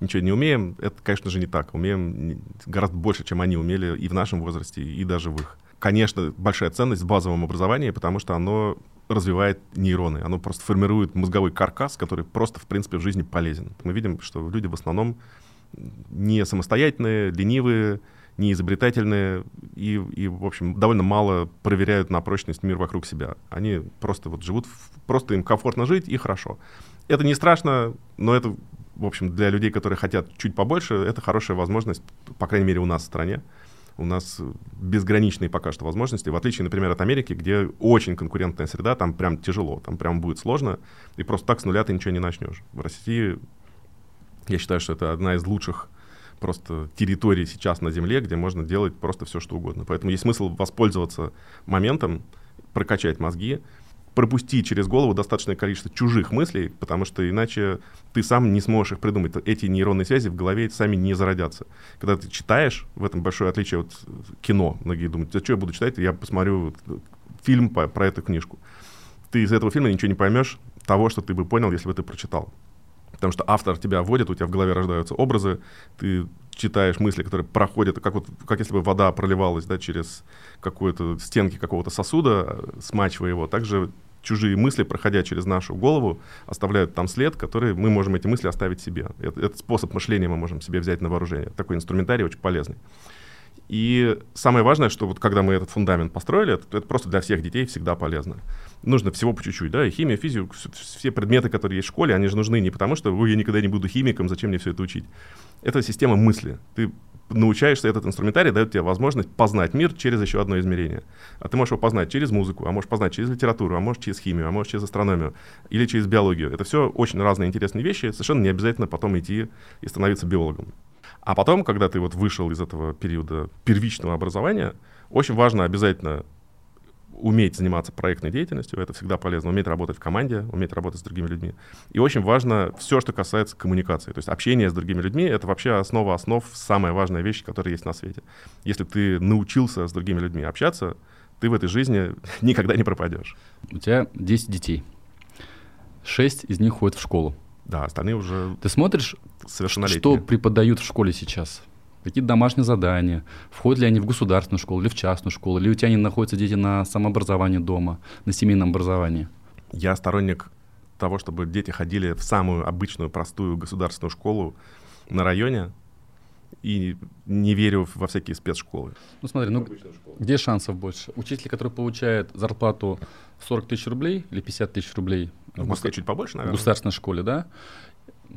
ничего не умеем. Это, конечно же, не так. Умеем гораздо больше, чем они умели и в нашем возрасте, и даже в их. Конечно, большая ценность в базовом образовании, потому что оно развивает нейроны. Оно просто формирует мозговой каркас, который просто, в принципе, в жизни полезен. Мы видим, что люди в основном не самостоятельные, ленивые, не изобретательные и, и, в общем, довольно мало проверяют на прочность мир вокруг себя. Они просто вот живут, в, просто им комфортно жить и хорошо. Это не страшно, но это, в общем, для людей, которые хотят чуть побольше, это хорошая возможность, по крайней мере, у нас в стране. У нас безграничные пока что возможности, в отличие, например, от Америки, где очень конкурентная среда, там прям тяжело, там прям будет сложно, и просто так с нуля ты ничего не начнешь. В России я считаю, что это одна из лучших просто территорий сейчас на Земле, где можно делать просто все, что угодно. Поэтому есть смысл воспользоваться моментом, прокачать мозги, пропустить через голову достаточное количество чужих мыслей, потому что иначе ты сам не сможешь их придумать. Эти нейронные связи в голове сами не зародятся. Когда ты читаешь, в этом большое отличие от кино. Многие думают, а что я буду читать, я посмотрю фильм по, про эту книжку. Ты из этого фильма ничего не поймешь того, что ты бы понял, если бы ты прочитал. Потому что автор тебя вводит, у тебя в голове рождаются образы, ты читаешь мысли, которые проходят, как, вот, как если бы вода проливалась да, через какую-то стенки какого-то сосуда, э, смачивая его. Также чужие мысли, проходя через нашу голову, оставляют там след, который мы можем эти мысли оставить себе. Это, этот способ мышления мы можем себе взять на вооружение. Такой инструментарий очень полезный. И самое важное, что вот когда мы этот фундамент построили, это, это просто для всех детей всегда полезно. Нужно всего по чуть-чуть, да, и химия, физику, все предметы, которые есть в школе, они же нужны не потому, что я никогда не буду химиком, зачем мне все это учить. Это система мысли. Ты научаешься, этот инструментарий дает тебе возможность познать мир через еще одно измерение. А ты можешь его познать через музыку, а можешь познать через литературу, а можешь через химию, а можешь через астрономию или через биологию. Это все очень разные интересные вещи, совершенно не обязательно потом идти и становиться биологом. А потом, когда ты вот вышел из этого периода первичного образования, очень важно обязательно уметь заниматься проектной деятельностью, это всегда полезно, уметь работать в команде, уметь работать с другими людьми. И очень важно все, что касается коммуникации. То есть общение с другими людьми — это вообще основа основ, самая важная вещь, которая есть на свете. Если ты научился с другими людьми общаться, ты в этой жизни никогда не пропадешь. У тебя 10 детей. Шесть из них ходят в школу. Да, остальные уже Ты смотришь, что преподают в школе сейчас? Какие домашние задания? Входят ли они в государственную школу или в частную школу? Или у тебя они находятся дети на самообразовании дома, на семейном образовании? Я сторонник того, чтобы дети ходили в самую обычную, простую государственную школу на районе, и не верю во всякие спецшколы. Ну смотри, ну где шансов больше? Учитель, который получает зарплату 40 тысяч рублей или 50 тысяч рублей в Москве чуть побольше, наверное. В государственной школе, да?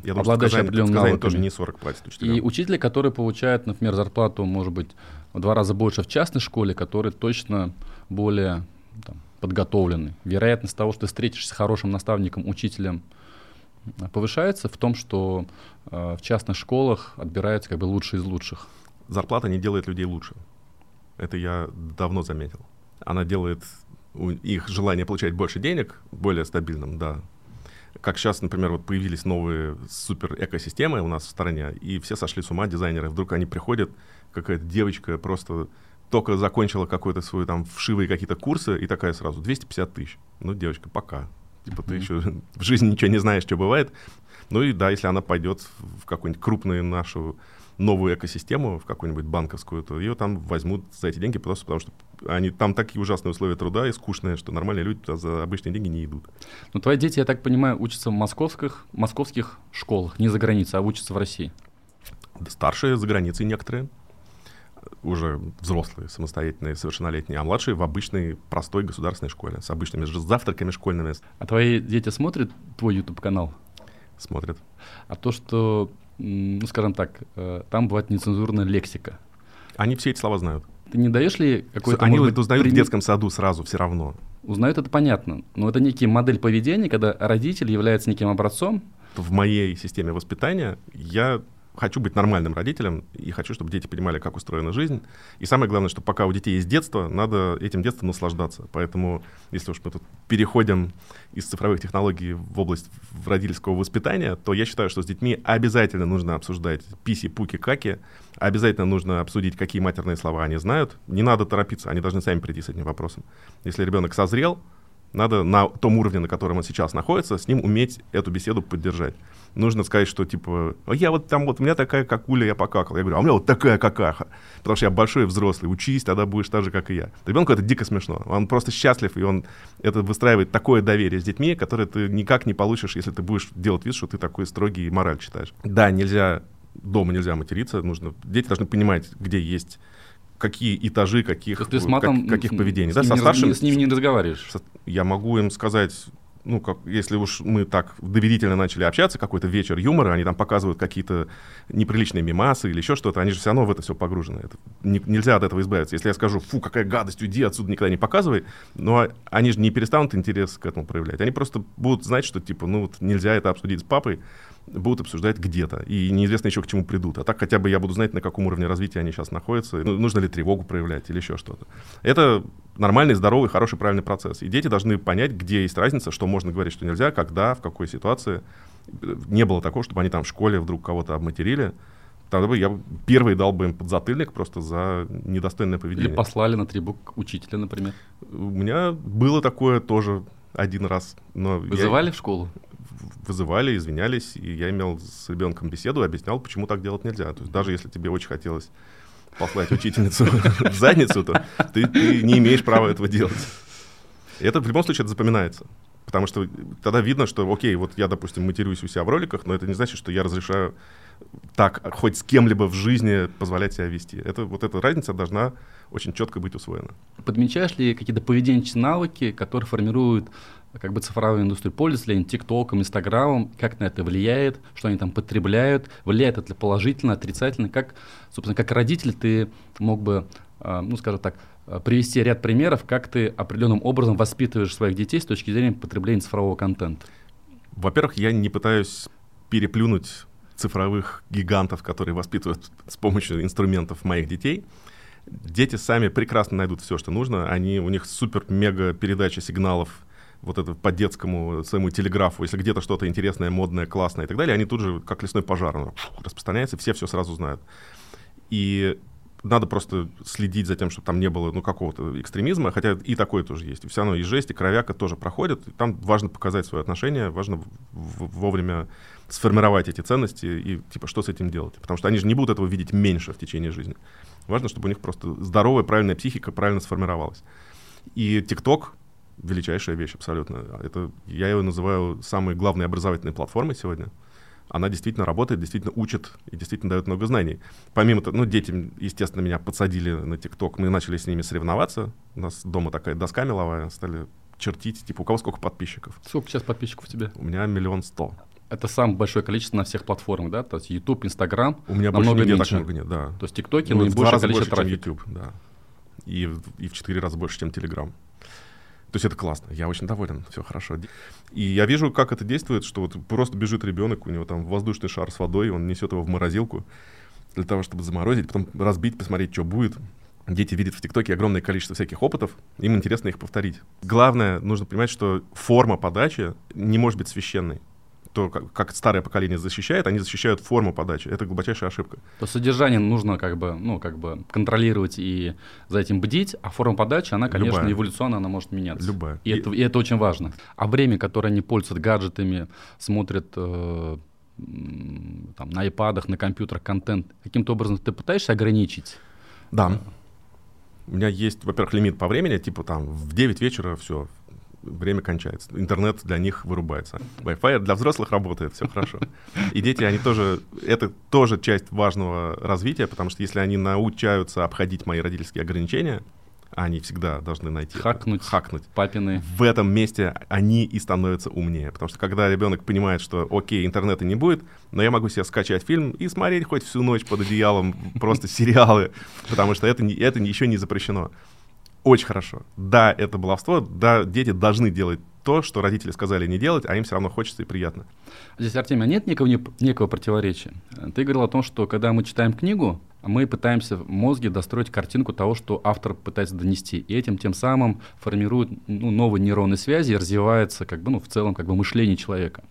Я думаю, обладающий что определенными навыками. тоже не 40 платит учителям. И учителя, которые получают, например, зарплату, может быть, в два раза больше в частной школе, которые точно более там, подготовлены. Вероятность того, что ты встретишься с хорошим наставником, учителем, повышается в том, что э, в частных школах отбираются как бы лучшие из лучших. Зарплата не делает людей лучше. Это я давно заметил. Она делает их желание получать больше денег более стабильным, да. Как сейчас, например, вот появились новые супер экосистемы у нас в стране, и все сошли с ума дизайнеры. Вдруг они приходят, какая-то девочка просто только закончила какой-то свой там вшивые какие-то курсы, и такая сразу 250 тысяч. Ну, девочка, пока. Типа mm-hmm. ты еще в жизни ничего не знаешь, что бывает. Ну и да, если она пойдет в какую-нибудь крупную нашу новую экосистему, в какую-нибудь банковскую, то ее там возьмут за эти деньги, просто потому что они, там такие ужасные условия труда и скучные, что нормальные люди туда за обычные деньги не идут. Но твои дети, я так понимаю, учатся в московских, московских школах, не за границей, а учатся в России. Старшие за границей некоторые, уже взрослые, самостоятельные, совершеннолетние, а младшие в обычной, простой государственной школе, с обычными завтраками школьными. А твои дети смотрят твой YouTube-канал? Смотрят. А то, что, ну, скажем так, э, там бывает нецензурная лексика. Они все эти слова знают. Ты не даешь ли какой-то... Они это узнают при... в детском саду сразу все равно. Узнают это понятно, но это некий модель поведения, когда родитель является неким образцом. В моей системе воспитания я хочу быть нормальным родителем и хочу, чтобы дети понимали, как устроена жизнь. И самое главное, что пока у детей есть детство, надо этим детством наслаждаться. Поэтому, если уж мы тут переходим из цифровых технологий в область родительского воспитания, то я считаю, что с детьми обязательно нужно обсуждать писи, пуки, каки, обязательно нужно обсудить, какие матерные слова они знают. Не надо торопиться, они должны сами прийти с этим вопросом. Если ребенок созрел, Надо на том уровне, на котором он сейчас находится, с ним уметь эту беседу поддержать. Нужно сказать, что типа, а я вот там вот, у меня такая какуля, я покакал. Я говорю, а у меня вот такая какаха. Потому что я большой взрослый, учись, тогда будешь так же, как и я. Ребенку это дико смешно. Он просто счастлив, и он это выстраивает такое доверие с детьми, которое ты никак не получишь, если ты будешь делать вид, что ты такой строгий и мораль читаешь. Да, нельзя, дома нельзя материться, нужно, дети должны понимать, где есть какие этажи, каких, как, каких поведений. Да, со старшим, с ними не разговариваешь. Я могу им сказать, ну, как, если уж мы так доверительно начали общаться, какой-то вечер юмора, они там показывают какие-то неприличные мимасы или еще что-то, они же все равно в это все погружены. Это, не, нельзя от этого избавиться. Если я скажу, фу, какая гадость, уйди отсюда, никогда не показывай, но они же не перестанут интерес к этому проявлять. Они просто будут знать, что, типа, ну, вот нельзя это обсудить с папой, будут обсуждать где-то. И неизвестно еще к чему придут. А так хотя бы я буду знать, на каком уровне развития они сейчас находятся, ну, нужно ли тревогу проявлять или еще что-то. Это нормальный, здоровый, хороший, правильный процесс. И дети должны понять, где есть разница, что можно говорить, что нельзя, когда, в какой ситуации. Не было такого, чтобы они там в школе вдруг кого-то обматерили. Тогда бы я первый дал бы им подзатыльник просто за недостойное поведение. Или послали на требук учителя, например. У меня было такое тоже один раз. Но Вызывали я... в школу? вызывали, извинялись, и я имел с ребенком беседу, объяснял, почему так делать нельзя. То есть даже если тебе очень хотелось послать учительницу в задницу, то ты, ты не имеешь права этого делать. Это в любом случае это запоминается. Потому что тогда видно, что, окей, вот я, допустим, матерюсь у себя в роликах, но это не значит, что я разрешаю так хоть с кем-либо в жизни позволять себя вести. Это, вот эта разница должна очень четко быть усвоена. Подмечаешь ли какие-то поведенческие навыки, которые формируют как бы пользуются ли они ТикТоком, Инстаграмом, как на это влияет, что они там потребляют, влияет это положительно, отрицательно, как, собственно, как родитель ты мог бы, а, ну, скажем так, а, привести ряд примеров, как ты определенным образом воспитываешь своих детей с точки зрения потребления цифрового контента? Во-первых, я не пытаюсь переплюнуть цифровых гигантов, которые воспитывают с помощью инструментов моих детей. Дети сами прекрасно найдут все, что нужно. Они, у них супер-мега передача сигналов вот это по детскому своему телеграфу, если где-то что-то интересное, модное, классное и так далее, они тут же, как лесной пожар, распространяется, все все сразу знают. И надо просто следить за тем, чтобы там не было ну, какого-то экстремизма, хотя и такое тоже есть. Все равно и жесть, и кровяка тоже проходят. И там важно показать свое отношение, важно вовремя сформировать эти ценности и типа что с этим делать. Потому что они же не будут этого видеть меньше в течение жизни. Важно, чтобы у них просто здоровая, правильная психика правильно сформировалась. И ТикТок величайшая вещь абсолютно. Это, я его называю самой главной образовательной платформой сегодня. Она действительно работает, действительно учит и действительно дает много знаний. Помимо того, ну, дети, естественно, меня подсадили на ТикТок, мы начали с ними соревноваться. У нас дома такая доска меловая, стали чертить, типа, у кого сколько подписчиков. Сколько сейчас подписчиков у тебя? У меня миллион сто. Это самое большое количество на всех платформах, да? То есть YouTube, Instagram. У меня больше нигде меньше. так много нет, да. То есть ТикТоке ну, наибольшее количество больше, трафика. Чем YouTube, да. И, и в четыре раза больше, чем Telegram. То есть это классно, я очень доволен, все хорошо. И я вижу, как это действует, что вот просто бежит ребенок, у него там воздушный шар с водой, он несет его в морозилку для того, чтобы заморозить, потом разбить, посмотреть, что будет. Дети видят в ТикТоке огромное количество всяких опытов, им интересно их повторить. Главное, нужно понимать, что форма подачи не может быть священной то, как, как старое поколение защищает, они защищают форму подачи. Это глубочайшая ошибка. То содержание нужно как бы, ну, как бы контролировать и за этим бдить, а форма подачи, она, конечно, Любая. эволюционно она может меняться. Любая. И, и... Это, и это очень важно. А время, которое они пользуются гаджетами, смотрят э, там, на айпадах, на компьютерах контент, каким-то образом ты пытаешься ограничить? Да. У меня есть, во-первых, лимит по времени, типа там в 9 вечера все, время кончается. Интернет для них вырубается. Wi-Fi для взрослых работает, все хорошо. И дети, они тоже, это тоже часть важного развития, потому что если они научаются обходить мои родительские ограничения, они всегда должны найти хакнуть, хакнуть. Папины. В этом месте они и становятся умнее. Потому что когда ребенок понимает, что окей, интернета не будет, но я могу себе скачать фильм и смотреть хоть всю ночь под одеялом просто сериалы, потому что это, это еще не запрещено очень хорошо. Да, это баловство, да, дети должны делать то, что родители сказали не делать, а им все равно хочется и приятно. Здесь, Артемий, а нет некого, некого противоречия? Ты говорил о том, что когда мы читаем книгу, мы пытаемся в мозге достроить картинку того, что автор пытается донести. И этим тем самым формирует ну, новые нейронные связи и развивается как бы, ну, в целом как бы мышление человека.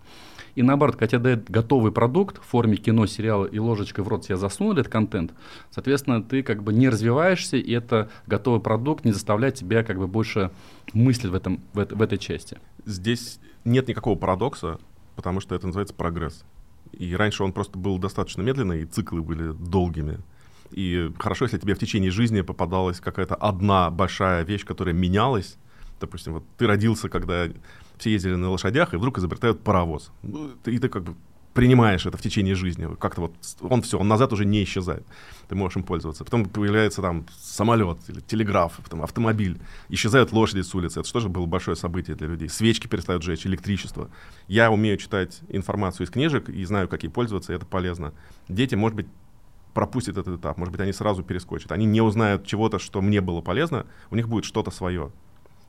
И наоборот, когда тебе дают готовый продукт в форме кино, сериала и ложечкой в рот тебе засунули этот контент, соответственно, ты как бы не развиваешься, и это готовый продукт не заставляет тебя как бы больше мыслить в, этом, в, в этой части. Здесь нет никакого парадокса, потому что это называется прогресс. И раньше он просто был достаточно медленный, и циклы были долгими. И хорошо, если тебе в течение жизни попадалась какая-то одна большая вещь, которая менялась. Допустим, вот ты родился, когда все ездили на лошадях, и вдруг изобретают паровоз. Ну, и ты как бы принимаешь это в течение жизни. Как-то вот он все, он назад уже не исчезает. Ты можешь им пользоваться. Потом появляется там самолет или телеграф, потом автомобиль. Исчезают лошади с улицы. Это что же было большое событие для людей. Свечки перестают жечь, электричество. Я умею читать информацию из книжек и знаю, как ей пользоваться, и это полезно. Дети, может быть, пропустят этот этап. Может быть, они сразу перескочат. Они не узнают чего-то, что мне было полезно. У них будет что-то свое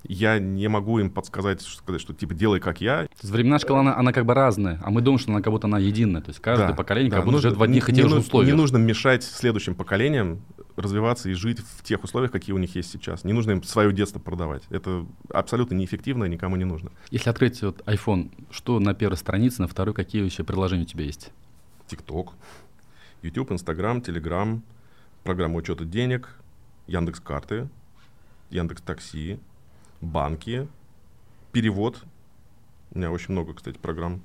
я не могу им подсказать, что, сказать, что типа делай как я. То есть временная шкала, она, она как бы разная, а мы думаем, что она как будто она единая. То есть каждое да, поколение да, как будто нужно, живет в одних и тех же условиях. Не нужно мешать следующим поколениям развиваться и жить в тех условиях, какие у них есть сейчас. Не нужно им свое детство продавать. Это абсолютно неэффективно и никому не нужно. Если открыть вот iPhone, что на первой странице, на второй, какие еще приложения у тебя есть? TikTok, YouTube, Instagram, Telegram, программа учета денег, Яндекс карты, Яндекс такси, банки, перевод. У меня очень много, кстати, программ.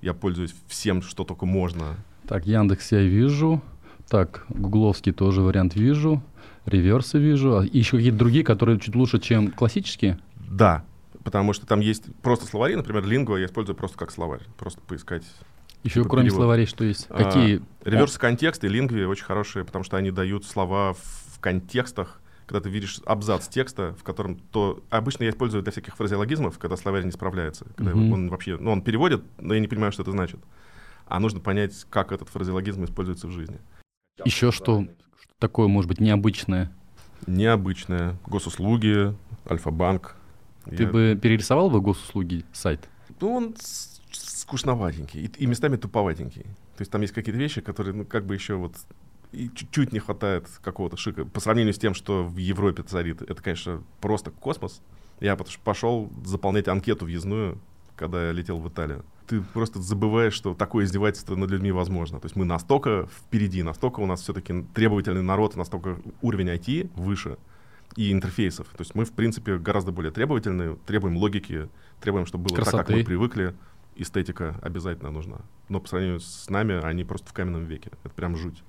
Я пользуюсь всем, что только можно. Так, Яндекс я вижу. Так, гугловский тоже вариант вижу. Реверсы вижу. А еще какие-то другие, которые чуть лучше, чем классические? Да, потому что там есть просто словари, например, лингва я использую просто как словарь, просто поискать. Еще типа кроме перевод. словарей что есть? А, Какие? Реверс контекст и лингви очень хорошие, потому что они дают слова в контекстах, когда ты видишь абзац текста, в котором то... Обычно я использую для всяких фразеологизмов, когда словарь не справляется. Когда mm-hmm. он вообще... Ну, он переводит, но я не понимаю, что это значит. А нужно понять, как этот фразеологизм используется в жизни. Еще что, что такое, может быть, необычное? Необычное. Госуслуги, Альфа-банк. Ты я... бы перерисовал бы госуслуги сайт? Ну, он скучноватенький и, и местами туповатенький. То есть там есть какие-то вещи, которые, ну, как бы еще вот и чуть-чуть не хватает какого-то шика. По сравнению с тем, что в Европе царит, это, конечно, просто космос. Я пошел заполнять анкету въездную, когда я летел в Италию. Ты просто забываешь, что такое издевательство над людьми возможно. То есть мы настолько впереди, настолько у нас все-таки требовательный народ, настолько уровень IT выше и интерфейсов. То есть мы, в принципе, гораздо более требовательны, требуем логики, требуем, чтобы было Красоты. так, как мы привыкли. Эстетика обязательно нужна. Но по сравнению с нами, они просто в каменном веке. Это прям жуть.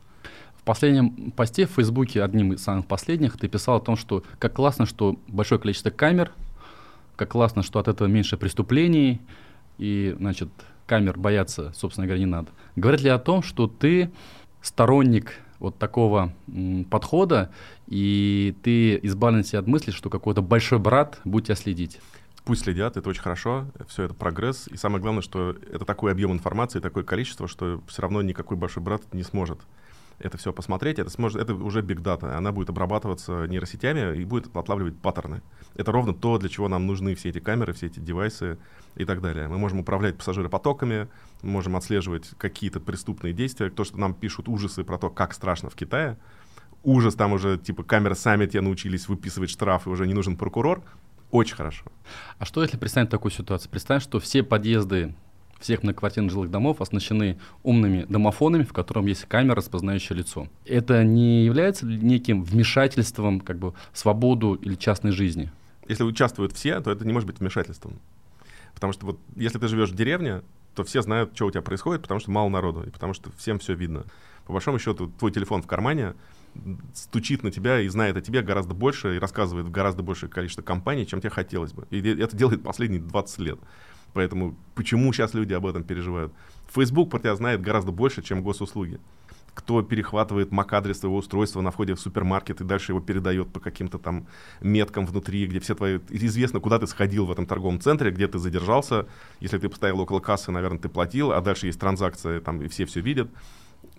В последнем посте в Фейсбуке, одним из самых последних, ты писал о том, что как классно, что большое количество камер, как классно, что от этого меньше преступлений, и, значит, камер бояться, собственно говоря, не надо. Говорят ли о том, что ты сторонник вот такого м, подхода, и ты избавлен себя от мысли, что какой-то большой брат будет тебя следить? Пусть следят, это очень хорошо, все это прогресс. И самое главное, что это такой объем информации, такое количество, что все равно никакой большой брат не сможет это все посмотреть, это, сможет, это уже big data. Она будет обрабатываться нейросетями и будет отлавливать паттерны. Это ровно то, для чего нам нужны все эти камеры, все эти девайсы и так далее. Мы можем управлять пассажиропотоками, мы можем отслеживать какие-то преступные действия. То, что нам пишут ужасы про то, как страшно в Китае, ужас, там уже типа камеры сами те научились выписывать штрафы, уже не нужен прокурор, очень хорошо. А что если представить такую ситуацию? Представь, что все подъезды всех многоквартирных жилых домов оснащены умными домофонами, в котором есть камера, распознающая лицо. Это не является неким вмешательством как бы, в свободу или частной жизни? Если участвуют все, то это не может быть вмешательством. Потому что вот если ты живешь в деревне, то все знают, что у тебя происходит, потому что мало народу, и потому что всем все видно. По большому счету, твой телефон в кармане стучит на тебя и знает о тебе гораздо больше и рассказывает в гораздо большее количество компаний, чем тебе хотелось бы. И это делает последние 20 лет. Поэтому почему сейчас люди об этом переживают? Facebook про тебя знает гораздо больше, чем госуслуги. Кто перехватывает MAC-адрес твоего устройства на входе в супермаркет и дальше его передает по каким-то там меткам внутри, где все твои... Известно, куда ты сходил в этом торговом центре, где ты задержался. Если ты поставил около кассы, наверное, ты платил, а дальше есть транзакция, там и все все видят.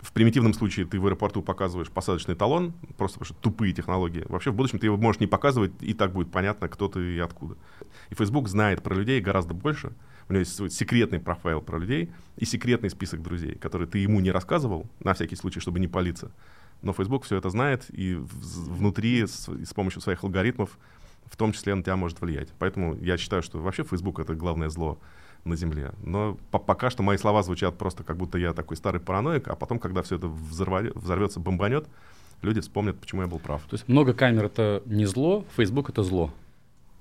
В примитивном случае ты в аэропорту показываешь посадочный талон, просто потому что тупые технологии. Вообще в будущем ты его можешь не показывать, и так будет понятно, кто ты и откуда. И Facebook знает про людей гораздо больше. У него есть свой секретный профайл про людей и секретный список друзей, который ты ему не рассказывал, на всякий случай, чтобы не палиться. Но Facebook все это знает и внутри с, с помощью своих алгоритмов в том числе на тебя может влиять. Поэтому я считаю, что вообще Facebook — это главное зло на Земле. Но по пока что мои слова звучат просто как будто я такой старый параноик, а потом, когда все это взорвется, бомбанет, люди вспомнят, почему я был прав. То есть много камер — это не зло, Facebook — это зло.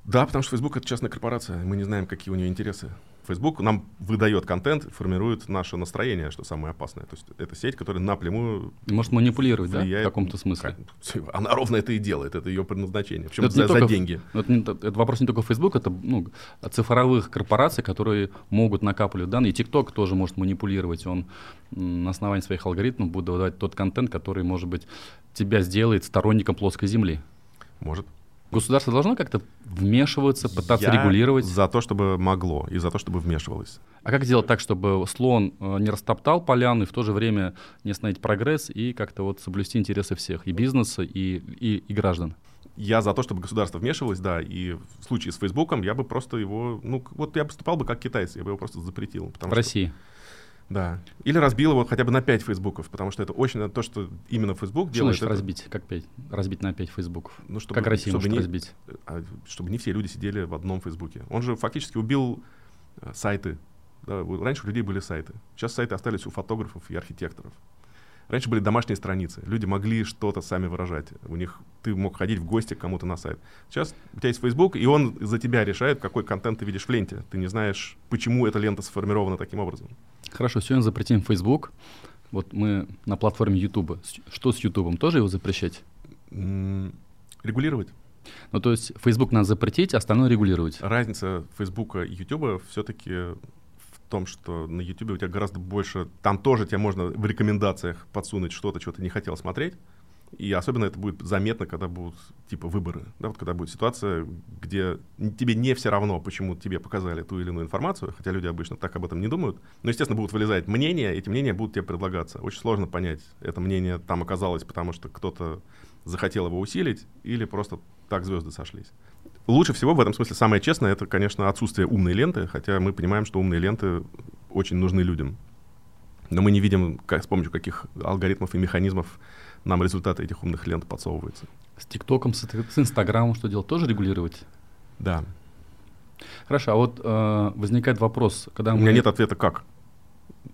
Да, потому что Facebook — это частная корпорация, мы не знаем, какие у нее интересы. Facebook нам выдает контент, формирует наше настроение, что самое опасное. То есть это сеть, которая напрямую Может манипулировать, влияет. да, в каком-то смысле? Она ровно это и делает, это ее предназначение. Причем Это за, не за только- деньги. Это, не- это вопрос не только Facebook, это ну, цифровых корпораций, которые могут накапливать данные. И TikTok тоже может манипулировать. Он на основании своих алгоритмов будет выдавать тот контент, который, может быть, тебя сделает сторонником плоской земли. Может. Государство должно как-то вмешиваться, пытаться Я регулировать. за то, чтобы могло, и за то, чтобы вмешивалось. А как сделать так, чтобы слон э, не растоптал поляну и в то же время не остановить прогресс и как-то вот соблюсти интересы всех, и бизнеса, и, и, и граждан? Я за то, чтобы государство вмешивалось, да, и в случае с Фейсбуком я бы просто его, ну, вот я поступал бы как китайцы, я бы его просто запретил. В что- России. Да. Или разбил его хотя бы на 5 фейсбуков, потому что это очень то, что именно Фейсбук Что делает. значит это- разбить? Как пять? Разбить на пять фейсбуков? Ну, чтобы, как Россия чтобы может не, разбить? а, чтобы не все люди сидели в одном Фейсбуке. Он же фактически убил э, сайты. Да, раньше у людей были сайты. Сейчас сайты остались у фотографов и архитекторов. Раньше были домашние страницы. Люди могли что-то сами выражать. У них ты мог ходить в гости к кому-то на сайт. Сейчас у тебя есть Facebook, и он за тебя решает, какой контент ты видишь в ленте. Ты не знаешь, почему эта лента сформирована таким образом. Хорошо, сегодня запретим Facebook. Вот мы на платформе YouTube. Что с YouTube? Тоже его запрещать? Регулировать. Ну, то есть Facebook надо запретить, а остальное регулировать. Разница Фейсбука и Ютуба все-таки в том, что на Ютубе у тебя гораздо больше... Там тоже тебе можно в рекомендациях подсунуть что-то, что ты не хотел смотреть. И особенно это будет заметно, когда будут типа выборы. Да, вот когда будет ситуация, где тебе не все равно, почему тебе показали ту или иную информацию, хотя люди обычно так об этом не думают. Но, естественно, будут вылезать мнения, эти мнения будут тебе предлагаться. Очень сложно понять, это мнение там оказалось, потому что кто-то захотел его усилить, или просто так звезды сошлись. Лучше всего в этом смысле самое честное это, конечно, отсутствие умной ленты, хотя мы понимаем, что умные ленты очень нужны людям. Но мы не видим, как, с помощью каких алгоритмов и механизмов нам результаты этих умных лент подсовываются. С ТикТоком, с, с Инстаграмом что делать? Тоже регулировать? Да. Хорошо, а вот э, возникает вопрос, когда У мы... меня нет ответа как.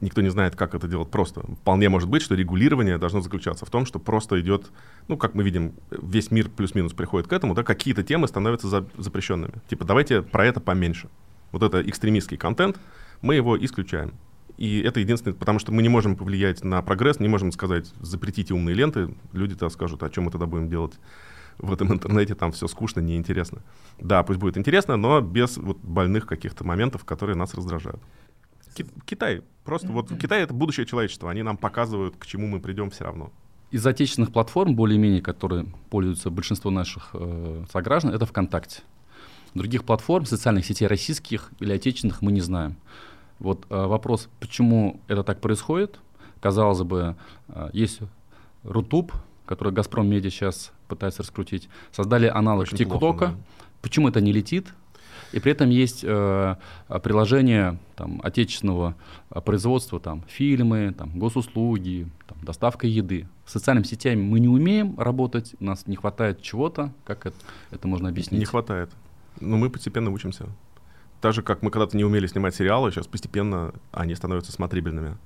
Никто не знает, как это делать просто. Вполне может быть, что регулирование должно заключаться в том, что просто идет, ну, как мы видим, весь мир плюс-минус приходит к этому, да, какие-то темы становятся за- запрещенными. Типа, давайте про это поменьше. Вот это экстремистский контент, мы его исключаем. И это единственное, потому что мы не можем повлиять на прогресс, не можем сказать, запретите умные ленты, люди-то скажут, а чем мы тогда будем делать в этом интернете, там все скучно, неинтересно. Да, пусть будет интересно, но без вот больных каких-то моментов, которые нас раздражают. Ки- Китай. Просто вот Китай — это будущее человечества. Они нам показывают, к чему мы придем все равно. Из отечественных платформ, более-менее, которые пользуются большинство наших э, сограждан, это ВКонтакте. Других платформ, социальных сетей российских или отечественных мы не знаем. Вот э, вопрос, почему это так происходит. Казалось бы, э, есть Рутуб, который Газпром Медиа сейчас пытается раскрутить. Создали аналог ТикТока. да. Почему это не летит? И при этом есть э, приложение там, отечественного а, производства, там, фильмы, там, госуслуги, там, доставка еды. С социальными сетями мы не умеем работать, у нас не хватает чего-то. Как это, это можно объяснить? Не хватает. Но мы постепенно учимся. Так же, как мы когда-то не умели снимать сериалы, сейчас постепенно они становятся смотрибельными.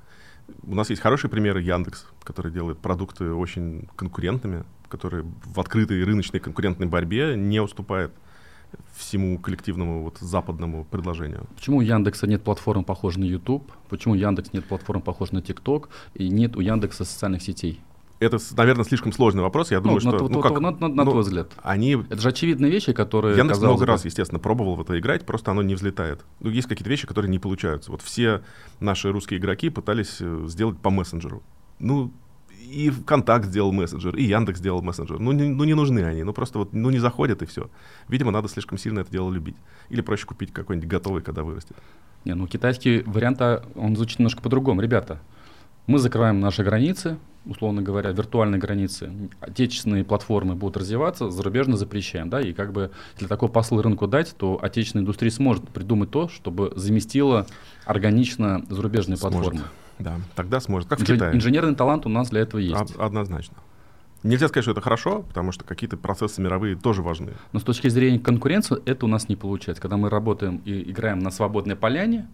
У нас есть хорошие примеры Яндекс, который делает продукты очень конкурентными, который в открытой рыночной конкурентной борьбе не уступает всему коллективному вот западному предложению. Почему у Яндекса нет платформ, похожей на YouTube? Почему у Яндекс нет платформ, похожей на TikTok? И нет у Яндекса социальных сетей? Это, наверное, слишком сложный вопрос. Я думаю, ну, что... на, ну, как- на- на- на ну, твой взгляд. Они Это же очевидные вещи, которые... Казалось много бы, раз, естественно, пробовал в это играть, просто оно не взлетает. Ну, есть какие-то вещи, которые не получаются. Вот все наши русские игроки пытались э, сделать по мессенджеру. Ну, и ВКонтакт сделал мессенджер, и Яндекс сделал мессенджер. Ну не, ну, не нужны они, ну, просто вот, ну, не заходят, и все. Видимо, надо слишком сильно это дело любить. Или проще купить какой-нибудь готовый, когда вырастет. Не, ну китайский вариант, а, он звучит немножко по-другому. Ребята, мы закрываем наши границы, условно говоря, виртуальные границы. Отечественные платформы будут развиваться, зарубежно запрещаем, да, и как бы, если такой посыл рынку дать, то отечественная индустрия сможет придумать то, чтобы заместила органично зарубежные Сможет. платформы. Да, тогда сможет. Как в Инжи- Китае. Инженерный талант у нас для этого есть. Од- однозначно. Нельзя сказать, что это хорошо, потому что какие-то процессы мировые тоже важны. Но с точки зрения конкуренции это у нас не получается. Когда мы работаем и играем на свободной поляне,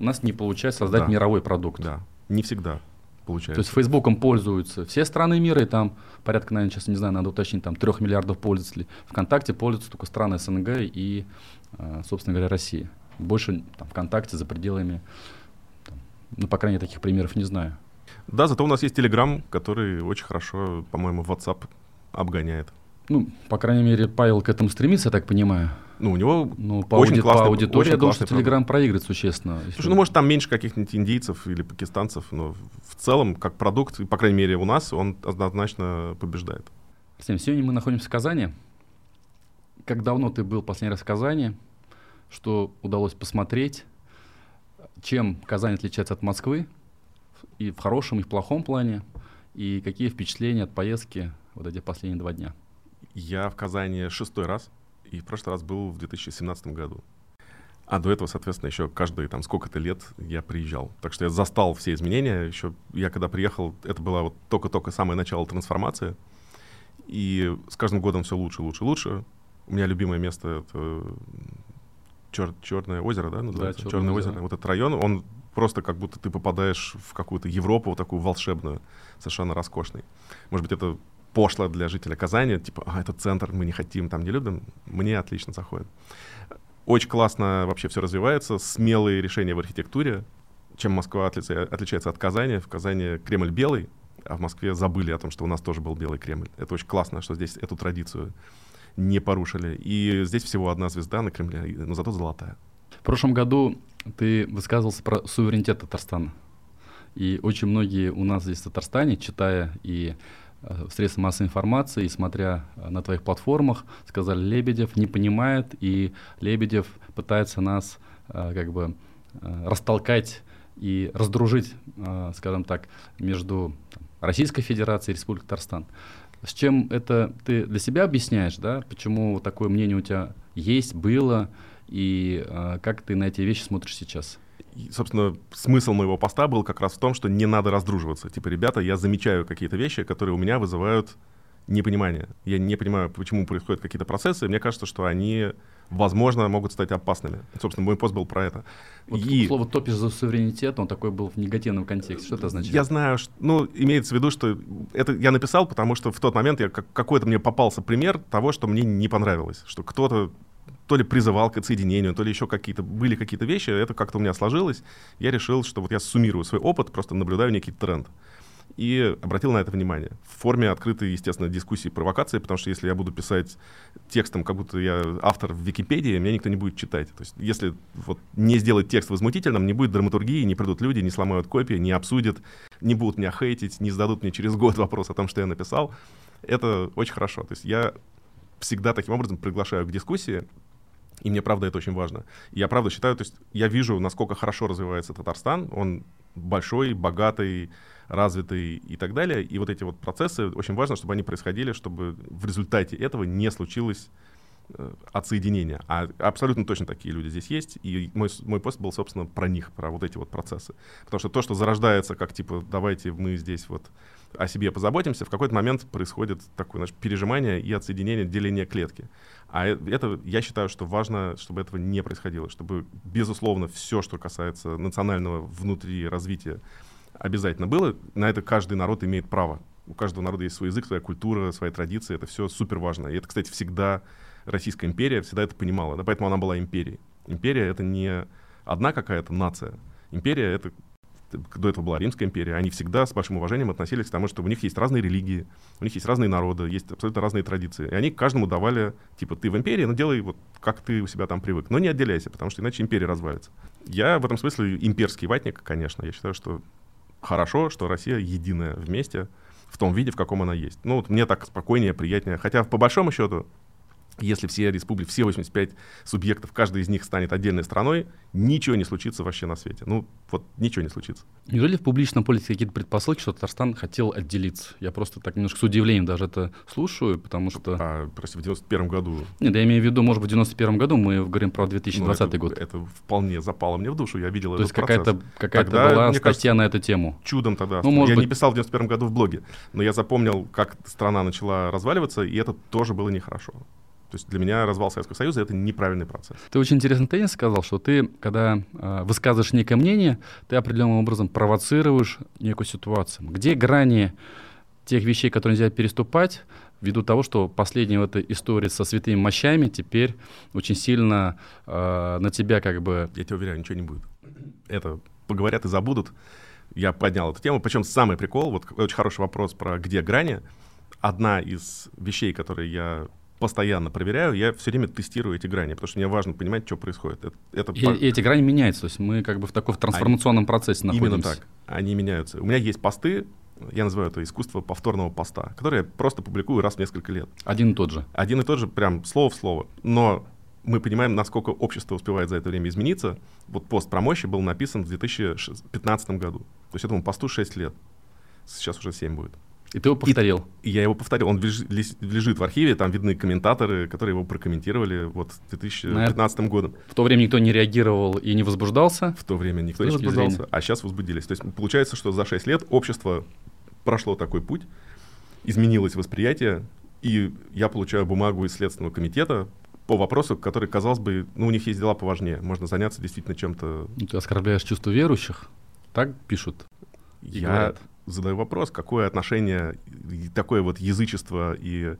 у нас не получается создать Да. мировой продукт. Да, не всегда То получается. есть Фейсбуком пользуются все страны мира, и там порядка, наверное, сейчас не знаю, надо уточнить, там трех миллиардов пользователей. ВКонтакте пользуются только страны СНГ и, э, собственно говоря, Россия. Больше там, ВКонтакте за пределами, там, ну, по крайней мере, таких примеров не знаю. Да, зато у нас есть Telegram, который очень хорошо, по-моему, WhatsApp обгоняет. Ну, по крайней мере, Павел к этому стремится, я так понимаю. Ну, у него Ну, по, Очень ауди- по классный- аудитории, очень я думаю, что Telegram проигрывает существенно. если- Слушай, ну, может, там меньше каких-нибудь индийцев или пакистанцев, но в целом, как продукт, по крайней мере, у нас, он однозначно побеждает. Артем, сегодня мы находимся в Казани. Как давно ты был последний раз в Казани? Что удалось посмотреть? Чем Казань отличается от Москвы? И в хорошем, и в плохом плане? И какие впечатления от поездки вот эти последние два дня? Я в Казани шестой раз, и в прошлый раз был в 2017 году. А до этого, соответственно, еще каждые там сколько-то лет я приезжал. Так что я застал все изменения. Еще я когда приехал, это было вот только-только самое начало трансформации. И с каждым годом все лучше, лучше, лучше. У меня любимое место это Чер- Черное озеро, да, называется? Чёрное Черное озеро. озеро. Вот этот район, он просто как будто ты попадаешь в какую-то Европу, вот такую волшебную, совершенно роскошный. Может быть, это пошло для жителя Казани, типа, а, это центр, мы не хотим, там не любим. Мне отлично заходит. Очень классно вообще все развивается, смелые решения в архитектуре. Чем Москва отличается от Казани? В Казани Кремль белый, а в Москве забыли о том, что у нас тоже был белый Кремль. Это очень классно, что здесь эту традицию не порушили. И здесь всего одна звезда на Кремле, но зато золотая. В прошлом году ты высказывался про суверенитет Татарстана. И очень многие у нас здесь в Татарстане, читая и средства массовой информации, и смотря э, на твоих платформах, сказали, Лебедев не понимает, и Лебедев пытается нас э, как бы э, растолкать и раздружить, э, скажем так, между Российской Федерацией и Республикой Татарстан. С чем это ты для себя объясняешь, да? Почему такое мнение у тебя есть, было, и э, как ты на эти вещи смотришь сейчас? Собственно, смысл моего поста был как раз в том, что не надо раздруживаться. Типа, ребята, я замечаю какие-то вещи, которые у меня вызывают непонимание. Я не понимаю, почему происходят какие-то процессы. Мне кажется, что они, возможно, могут стать опасными. Собственно, мой пост был про это. Вот И слово топишь за суверенитет, он такой был в негативном контексте. Что это означает? я знаю, что, ну, имеется в виду, что это я написал, потому что в тот момент я, как- какой-то мне попался пример того, что мне не понравилось. Что кто-то то ли призывал к отсоединению, то ли еще какие-то были какие-то вещи, это как-то у меня сложилось. Я решил, что вот я суммирую свой опыт, просто наблюдаю некий тренд. И обратил на это внимание. В форме открытой, естественно, дискуссии, провокации, потому что если я буду писать текстом, как будто я автор в Википедии, меня никто не будет читать. То есть если вот не сделать текст возмутительным, не будет драматургии, не придут люди, не сломают копии, не обсудят, не будут меня хейтить, не зададут мне через год вопрос о том, что я написал. Это очень хорошо. То есть я всегда таким образом приглашаю к дискуссии, и мне, правда, это очень важно. Я, правда, считаю, то есть я вижу, насколько хорошо развивается Татарстан. Он большой, богатый, развитый и так далее. И вот эти вот процессы, очень важно, чтобы они происходили, чтобы в результате этого не случилось э, отсоединения. А абсолютно точно такие люди здесь есть. И мой, мой пост был, собственно, про них, про вот эти вот процессы. Потому что то, что зарождается как, типа, давайте мы здесь вот о себе позаботимся, в какой-то момент происходит такое знаешь, пережимание и отсоединение, деление клетки. А э- это, я считаю, что важно, чтобы этого не происходило, чтобы, безусловно, все, что касается национального внутри развития, обязательно было. На это каждый народ имеет право. У каждого народа есть свой язык, своя культура, свои традиции. Это все супер важно. И это, кстати, всегда Российская империя всегда это понимала. Да, поэтому она была империей. Империя — это не одна какая-то нация. Империя — это до этого была Римская империя, они всегда с большим уважением относились к тому, что у них есть разные религии, у них есть разные народы, есть абсолютно разные традиции. И они каждому давали, типа, ты в империи, ну делай вот как ты у себя там привык. Но не отделяйся, потому что иначе империя развалится. Я в этом смысле имперский ватник, конечно. Я считаю, что хорошо, что Россия единая вместе в том виде, в каком она есть. Ну вот мне так спокойнее, приятнее. Хотя по большому счету если все республики, все 85 субъектов, каждый из них станет отдельной страной, ничего не случится вообще на свете. Ну, вот ничего не случится. Неужели в публичном поле какие-то предпосылки, что Татарстан хотел отделиться? Я просто так немножко с удивлением даже это слушаю, потому что... А, прости, в 91 году... Нет, я имею в виду, может быть, в 91 году мы говорим про 2020 ну, это, год. Это вполне запало мне в душу, я видел То этот есть какая-то какая Тогда, была статья кажется, на эту тему? Чудом тогда. Ну, может я быть... не писал в 91 году в блоге, но я запомнил, как страна начала разваливаться, и это тоже было нехорошо. То есть для меня развал Советского Союза — это неправильный процесс. Ты очень интересный тезис сказал, что ты, когда э, высказываешь некое мнение, ты определенным образом провоцируешь некую ситуацию. Где грани тех вещей, которые нельзя переступать, ввиду того, что последняя в этой истории со святыми мощами теперь очень сильно э, на тебя как бы... Я тебя уверяю, ничего не будет. Это поговорят и забудут. Я поднял эту тему. Причем самый прикол, вот очень хороший вопрос про где грани. Одна из вещей, которые я постоянно проверяю, я все время тестирую эти грани, потому что мне важно понимать, что происходит. Это, это и, по... и эти грани меняются, то есть мы как бы в таком трансформационном они... процессе находимся. Именно так, они меняются. У меня есть посты, я называю это искусство повторного поста, которые я просто публикую раз в несколько лет. Один и тот же? Один и тот же, прям слово в слово. Но мы понимаем, насколько общество успевает за это время измениться. Вот пост про мощи был написан в 2015 году. То есть этому посту 6 лет. Сейчас уже 7 будет. И ты его повторил? И, я его повторил. Он лежит в архиве, там видны комментаторы, которые его прокомментировали вот 2015 На... годом. В то время никто не реагировал и не возбуждался? В то время никто не возбуждался, зрения. а сейчас возбудились. То есть получается, что за 6 лет общество прошло такой путь, изменилось восприятие, и я получаю бумагу из Следственного комитета по вопросу, который, казалось бы, ну, у них есть дела поважнее. Можно заняться действительно чем-то... Ну, ты оскорбляешь чувство верующих? Так пишут? Я... Говорят задаю вопрос, какое отношение такое вот язычество и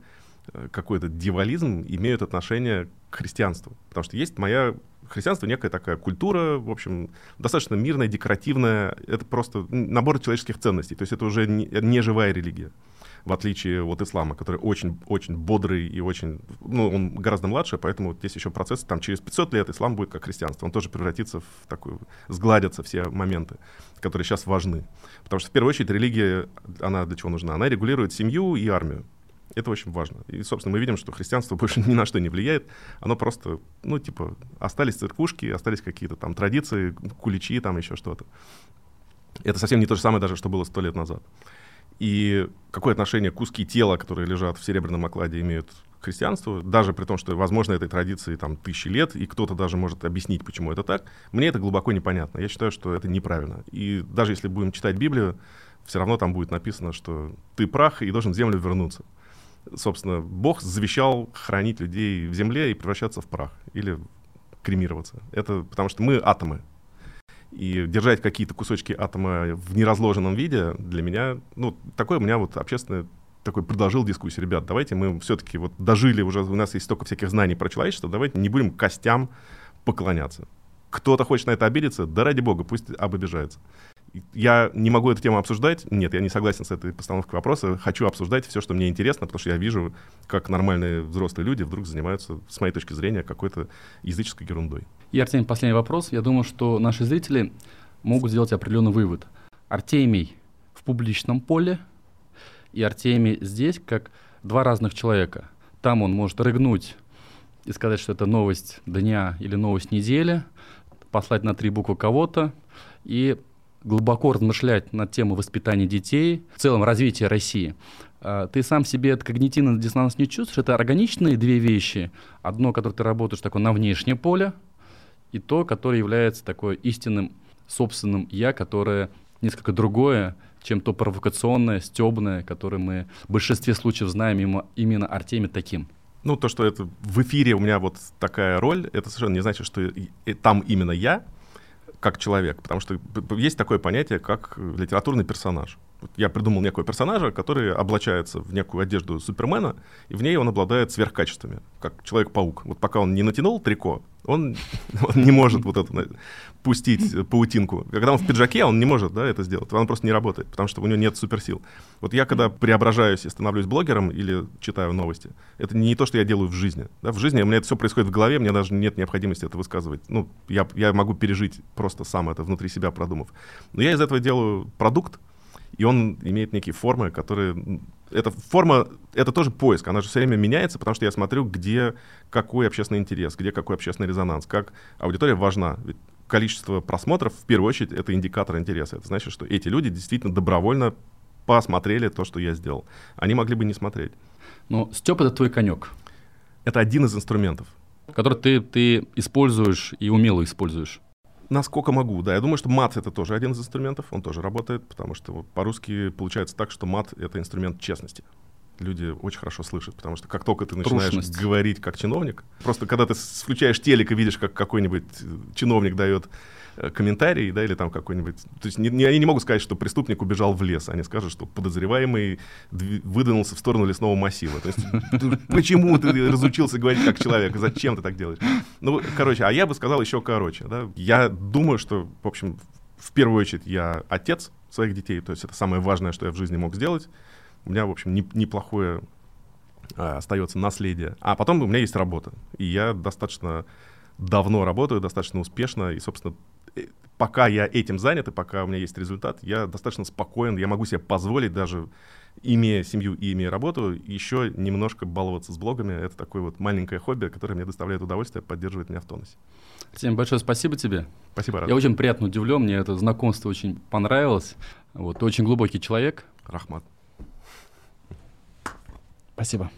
э, какой-то дьяволизм имеют отношение к христианству. Потому что есть моя христианство некая такая культура, в общем, достаточно мирная, декоративная. Это просто набор человеческих ценностей. То есть это уже не, не живая религия в отличие от ислама, который очень-очень бодрый и очень, ну, он гораздо младше, поэтому здесь еще процесс, там через 500 лет ислам будет как христианство, он тоже превратится в такой, сгладятся все моменты, которые сейчас важны. Потому что в первую очередь религия, она для чего нужна? Она регулирует семью и армию. Это очень важно. И, собственно, мы видим, что христианство больше ни на что не влияет. Оно просто, ну, типа, остались церквушки, остались какие-то там традиции, куличи, там еще что-то. Это совсем не то же самое даже, что было сто лет назад и какое отношение куски тела, которые лежат в серебряном окладе, имеют к христианству, даже при том, что, возможно, этой традиции там тысячи лет, и кто-то даже может объяснить, почему это так, мне это глубоко непонятно. Я считаю, что это неправильно. И даже если будем читать Библию, все равно там будет написано, что ты прах и должен в землю вернуться. Собственно, Бог завещал хранить людей в земле и превращаться в прах или кремироваться. Это потому что мы атомы, и держать какие-то кусочки атома в неразложенном виде для меня, ну, такое у меня вот общественное такой предложил дискуссию, ребят, давайте мы все-таки вот дожили, уже у нас есть столько всяких знаний про человечество, давайте не будем костям поклоняться. Кто-то хочет на это обидеться, да ради бога, пусть обобижается. Я не могу эту тему обсуждать. Нет, я не согласен с этой постановкой вопроса. Хочу обсуждать все, что мне интересно, потому что я вижу, как нормальные взрослые люди вдруг занимаются, с моей точки зрения, какой-то языческой ерундой. И, Артемий, последний вопрос. Я думаю, что наши зрители могут сделать определенный вывод. Артемий в публичном поле и Артемий здесь как два разных человека. Там он может рыгнуть и сказать, что это новость дня или новость недели, послать на три буквы кого-то и глубоко размышлять над темой воспитания детей, в целом развития России, а, ты сам себе этот когнитивный диссонанс не чувствуешь? Это органичные две вещи. Одно, которое ты работаешь такое на внешнее поле, и то, которое является такое истинным собственным «я», которое несколько другое, чем то провокационное, стебное, которое мы в большинстве случаев знаем именно, Артемия таким. Ну, то, что это в эфире у меня вот такая роль, это совершенно не значит, что там именно я, как человек, потому что есть такое понятие, как литературный персонаж. Я придумал некого персонажа, который облачается в некую одежду Супермена, и в ней он обладает сверхкачествами, как Человек-паук. Вот пока он не натянул трико, он, он не может вот это пустить паутинку. Когда он в пиджаке, он не может да, это сделать. Он просто не работает, потому что у него нет суперсил. Вот я, когда преображаюсь и становлюсь блогером или читаю новости, это не то, что я делаю в жизни. Да? В жизни у меня это все происходит в голове, мне даже нет необходимости это высказывать. Ну, я, я могу пережить просто сам это внутри себя продумав. Но я из этого делаю продукт, И он имеет некие формы, которые... Эта форма, это тоже поиск, она же все время меняется, потому что я смотрю, где какой общественный интерес, где какой общественный резонанс, как аудитория важна. Ведь количество просмотров, в первую очередь, это индикатор интереса. Это значит, что эти люди действительно добровольно посмотрели то, что я сделал. Они могли бы не смотреть. Но Степ — это твой конек. Это один из инструментов. Который ты, ты используешь и умело используешь. Насколько могу, да. Я думаю, что мат — это тоже один из инструментов, он тоже работает, потому что вот по-русски получается так, что мат — это инструмент честности. Люди очень хорошо слышат, потому что как только ты начинаешь Трушность. говорить как чиновник, просто когда ты включаешь телек и видишь, как какой-нибудь э, чиновник дает комментарий, да, или там какой-нибудь... То есть не- не- они не могут сказать, что преступник убежал в лес, они скажут, что подозреваемый дви- выдвинулся в сторону лесного массива. То есть почему ты разучился говорить как человек, зачем ты так делаешь? Ну, короче, а я бы сказал еще короче, да. Я думаю, что, в общем, в первую очередь я отец своих детей, то есть это самое важное, что я в жизни мог сделать. У меня, в общем, не- неплохое а, остается наследие. А потом у меня есть работа. И я достаточно давно работаю, достаточно успешно. И, собственно, э, пока я этим занят, и пока у меня есть результат, я достаточно спокоен. Я могу себе позволить даже, имея семью и имея работу, еще немножко баловаться с блогами. Это такое вот маленькое хобби, которое мне доставляет удовольствие, поддерживает меня в тонусе. Всем большое спасибо тебе. Спасибо, Рад. Я очень приятно удивлен, мне это знакомство очень понравилось. Вот, ты очень глубокий человек. Рахмат. Спасибо.